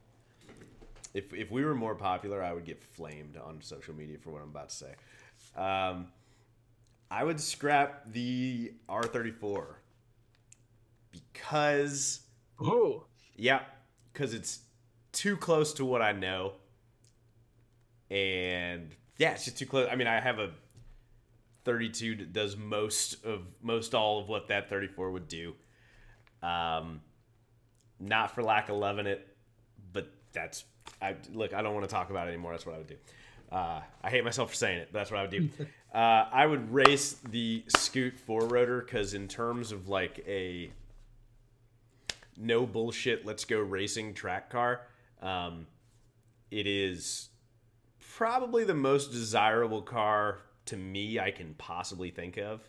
if if we were more popular, I would get flamed on social media for what I'm about to say. Um, I would scrap the R34 because Oh, Yeah, because it's too close to what I know, and yeah, it's just too close. I mean, I have a 32 that does most of most all of what that 34 would do. Um, not for lack of loving it, but that's I look. I don't want to talk about it anymore. That's what I would do. Uh, I hate myself for saying it, but that's what I would do. [LAUGHS] uh, I would race the Scoot four rotor because in terms of like a no bullshit, let's go racing track car. Um, it is probably the most desirable car to me I can possibly think of.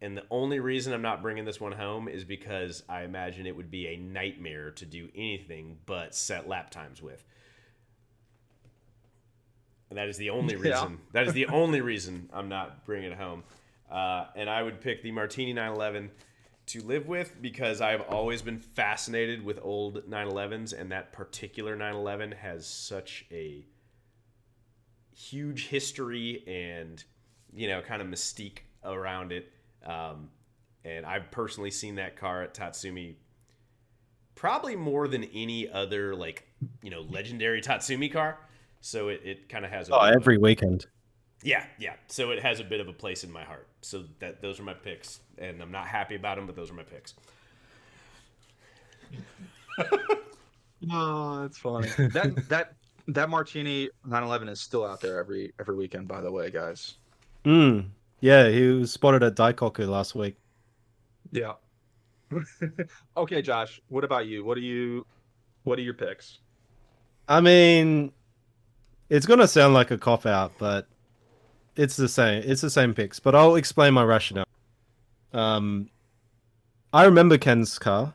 And the only reason I'm not bringing this one home is because I imagine it would be a nightmare to do anything but set lap times with. And that is the [LAUGHS] only Yeah. reason. That is the only reason I'm not bringing it home. Uh, and I would pick the Martini 911 to live with because I've always been fascinated with old 911s, and that particular 911 has such a huge history and you know kind of mystique around it. Um, and I've personally seen that car at Tatsumi probably more than any other like you know legendary Tatsumi car. So it, it kind of has a Oh, bit of a- every weekend. yeah, yeah. So it has a bit of a place in my heart. So that those are my picks, and I'm not happy about them, but those are my picks. [LAUGHS] Oh, that's funny. that that that Martini 911 is still out there every every weekend. By the way, guys. Mm. Yeah, he was spotted at Daikoku last week. Yeah. [LAUGHS] okay, Josh. What about you? What are you? What are your picks? I mean, it's gonna sound like a cop out, but it's the same. It's the same picks, but I'll explain my rationale. Um, I remember Ken's car.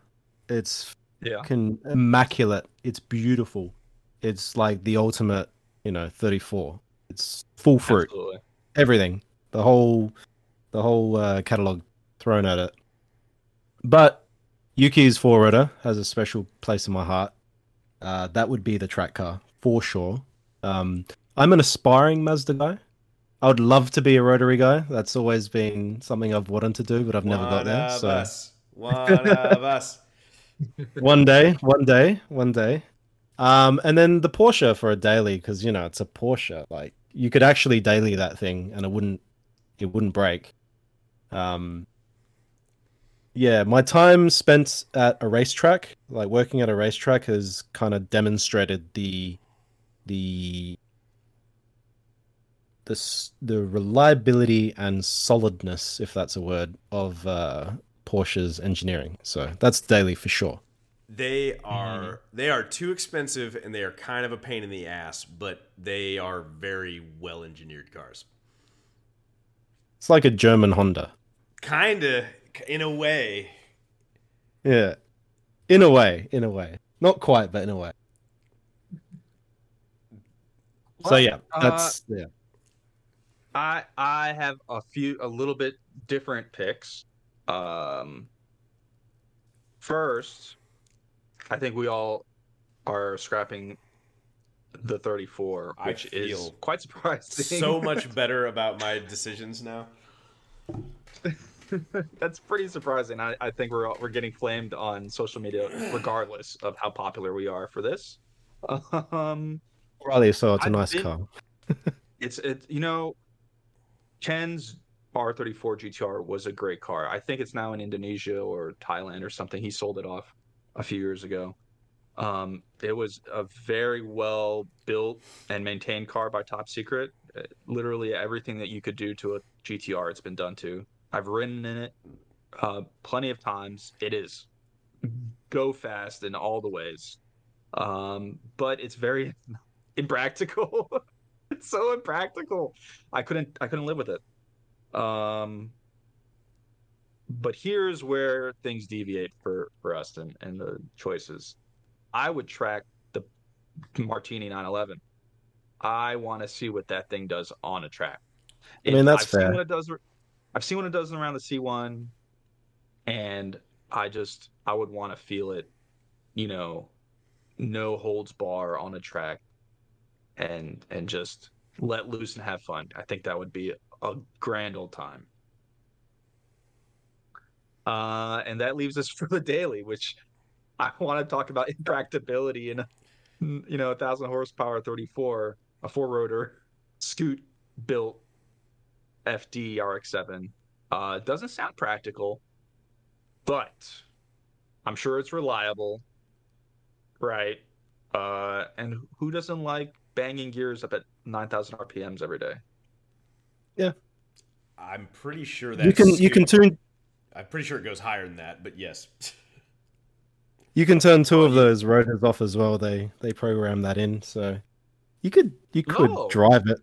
It's Yeah. immaculate. It's beautiful. It's like the ultimate, you know, 34. It's full fruit, Absolutely. everything, the whole, the whole uh, catalog thrown at it. But Yuki's four rotor has a special place in my heart. Uh, that would be the track car for sure. Um, I'm an aspiring Mazda guy. I would love to be a rotary guy. That's always been something I've wanted to do, but I've never one got there. So us. [LAUGHS] One of us. one day, one day, one day. Um, and then the Porsche for a daily because you know it's a Porsche. Like you could actually daily that thing and it wouldn't, it wouldn't break. Um, yeah, my time spent at a racetrack, like working at a racetrack, has kind of demonstrated the, the, the the reliability and solidness, if that's a word, of uh, Porsche's engineering. So that's daily for sure. They are they are too expensive and they are kind of a pain in the ass, but they are very well engineered cars. It's like a German Honda. Kinda, in a way. Yeah. In a way, in a way. Not quite, but in a way. So Well, yeah, uh, yeah. I I have a few a little bit different picks. Um first, I think we all are scrapping the 34, I which is quite surprising. So much [LAUGHS] better about my decisions now. [LAUGHS] That's pretty surprising. I, I think we're all- we're getting flamed on social media regardless of how popular we are for this. [LAUGHS] Um Riley, so it's a I've nice been- car. [LAUGHS] it's it you know Ken's R34 GTR was a great car. I think it's now in Indonesia or Thailand or something. He sold it off a few years ago. Um, it was a very well built and maintained car by Top Secret. Uh, Literally everything that you could do to a GTR, it's been done to. I've ridden in it uh, plenty of times. It is go fast in all the ways, um, but it's very [LAUGHS] impractical. [LAUGHS] it's so impractical. I couldn't I couldn't live with it. Um but here's where things deviate for for us and, and the choices. I would track the Martini 911. I want to see what that thing does on a track. I mean, that's I've seen fair. what it does. I've seen what it does around the C1, and I just I would want to feel it. You know, no holds bar on a track and and just let loose and have fun. I think that would be a grand old time. Uh, and that leaves us [LAUGHS] for the daily, which I want to talk about impracticability in you know a thousand horsepower 34, a four rotor scoot built FD RX7. Uh, doesn't sound practical, but I'm sure it's reliable, right? Uh, and who doesn't like banging gears up at 9,000 RPMs every day? Yeah. I'm pretty sure that You can you can tune I'm pretty sure it goes higher than that, but yes. you can turn two of oh, those rotors off as well. They they program that in, so you could you could Oh. drive it.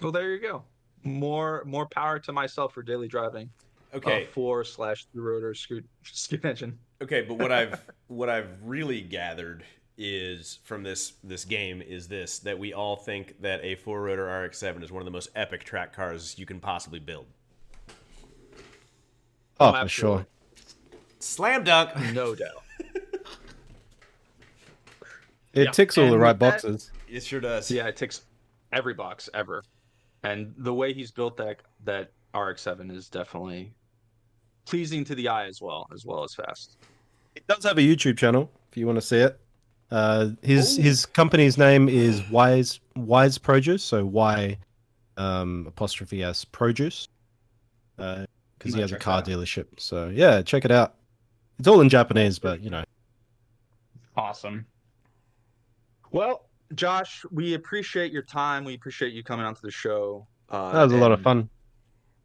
Well, there you go. More more power to myself for daily driving. Okay. A four slash two rotor scoot scoot engine. Okay, but what I've what I've really gathered is from this this game is this that we all think that a four rotor RX-7 is one of the most epic track cars you can possibly build. Oh, for sure. Slam dunk. [LAUGHS] No doubt. It Yeah, ticks all the right with that- boxes. It sure does. Yeah, it ticks every box ever. And the way he's built that that RX-7 is definitely pleasing to the eye as well, as well as fast. He does have a YouTube channel if you want to see it. Uh, his Ooh. his company's name is Y's Y's Produce, so Y um, apostrophe S Produce, because Might he has a car dealership. So yeah, check it out. It's all in Japanese, but you know, Awesome. Well, Josh, we appreciate your time. We appreciate you coming onto the show. Uh, that was a lot of fun.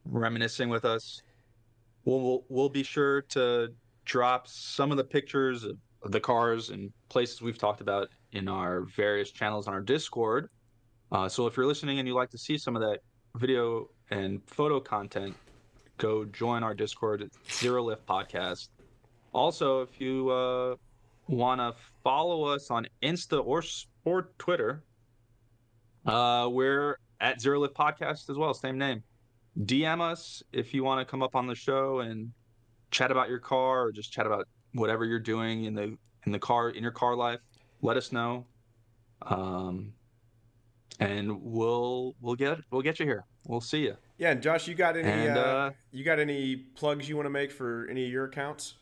Reminiscing with us. We'll, we'll we'll be sure to drop some of the pictures of, of the cars and places we've talked about in our various channels on our Discord. Uh, so if you're listening and you like to see some of that video and photo content, go join our Discord at Zerolift Podcast. Also, if you uh, want to follow us on Insta or or Twitter, uh, we're at Zerolift Podcast as well, same name. DM us if you want to come up on the show and chat about your car or just chat about whatever you're doing in the in the car in your car life. Let us know, um, and we'll we'll get we'll get you here. We'll see you. Yeah, and Josh, you got any And uh, uh, you got any plugs you want to make for any of your accounts?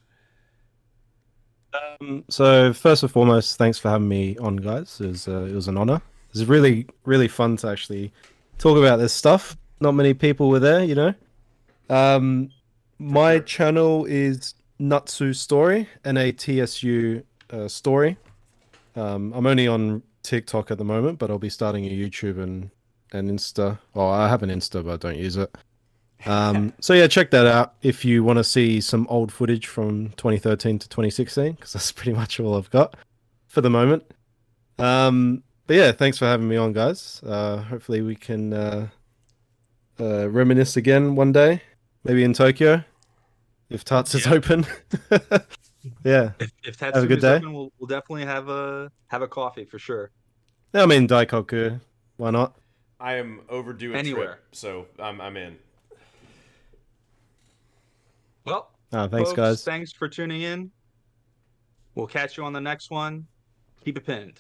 Um, so first and foremost, thanks for having me on, guys. It was uh, it was an honor. It was really really fun to actually talk about this stuff. Not many people were there, you know. Um, my channel is Natsu Story, N A T S U uh, Story. Um, I'm only on TikTok at the moment, but I'll be starting a YouTube and an Insta. Oh, I have an Insta, but I don't use it. Um, [LAUGHS] so yeah, check that out if you want to see some old footage from 2013 to 2016, because that's pretty [LAUGHS] much all I've got for the moment. Um, but yeah, thanks for having me on, guys. Uh, hopefully we can uh, uh, reminisce again one day, maybe in Tokyo, if Tats is Yeah. open. [LAUGHS] yeah, if if a good Tatsumi's day. open, we'll we'll definitely have a have a coffee for sure. I mean Daikoku, why not? I am overdue a Anywhere. trip, so I'm I'm in. Well, Oh, thanks, folks, guys. Thanks for tuning in. We'll catch you on the next one. Keep it pinned.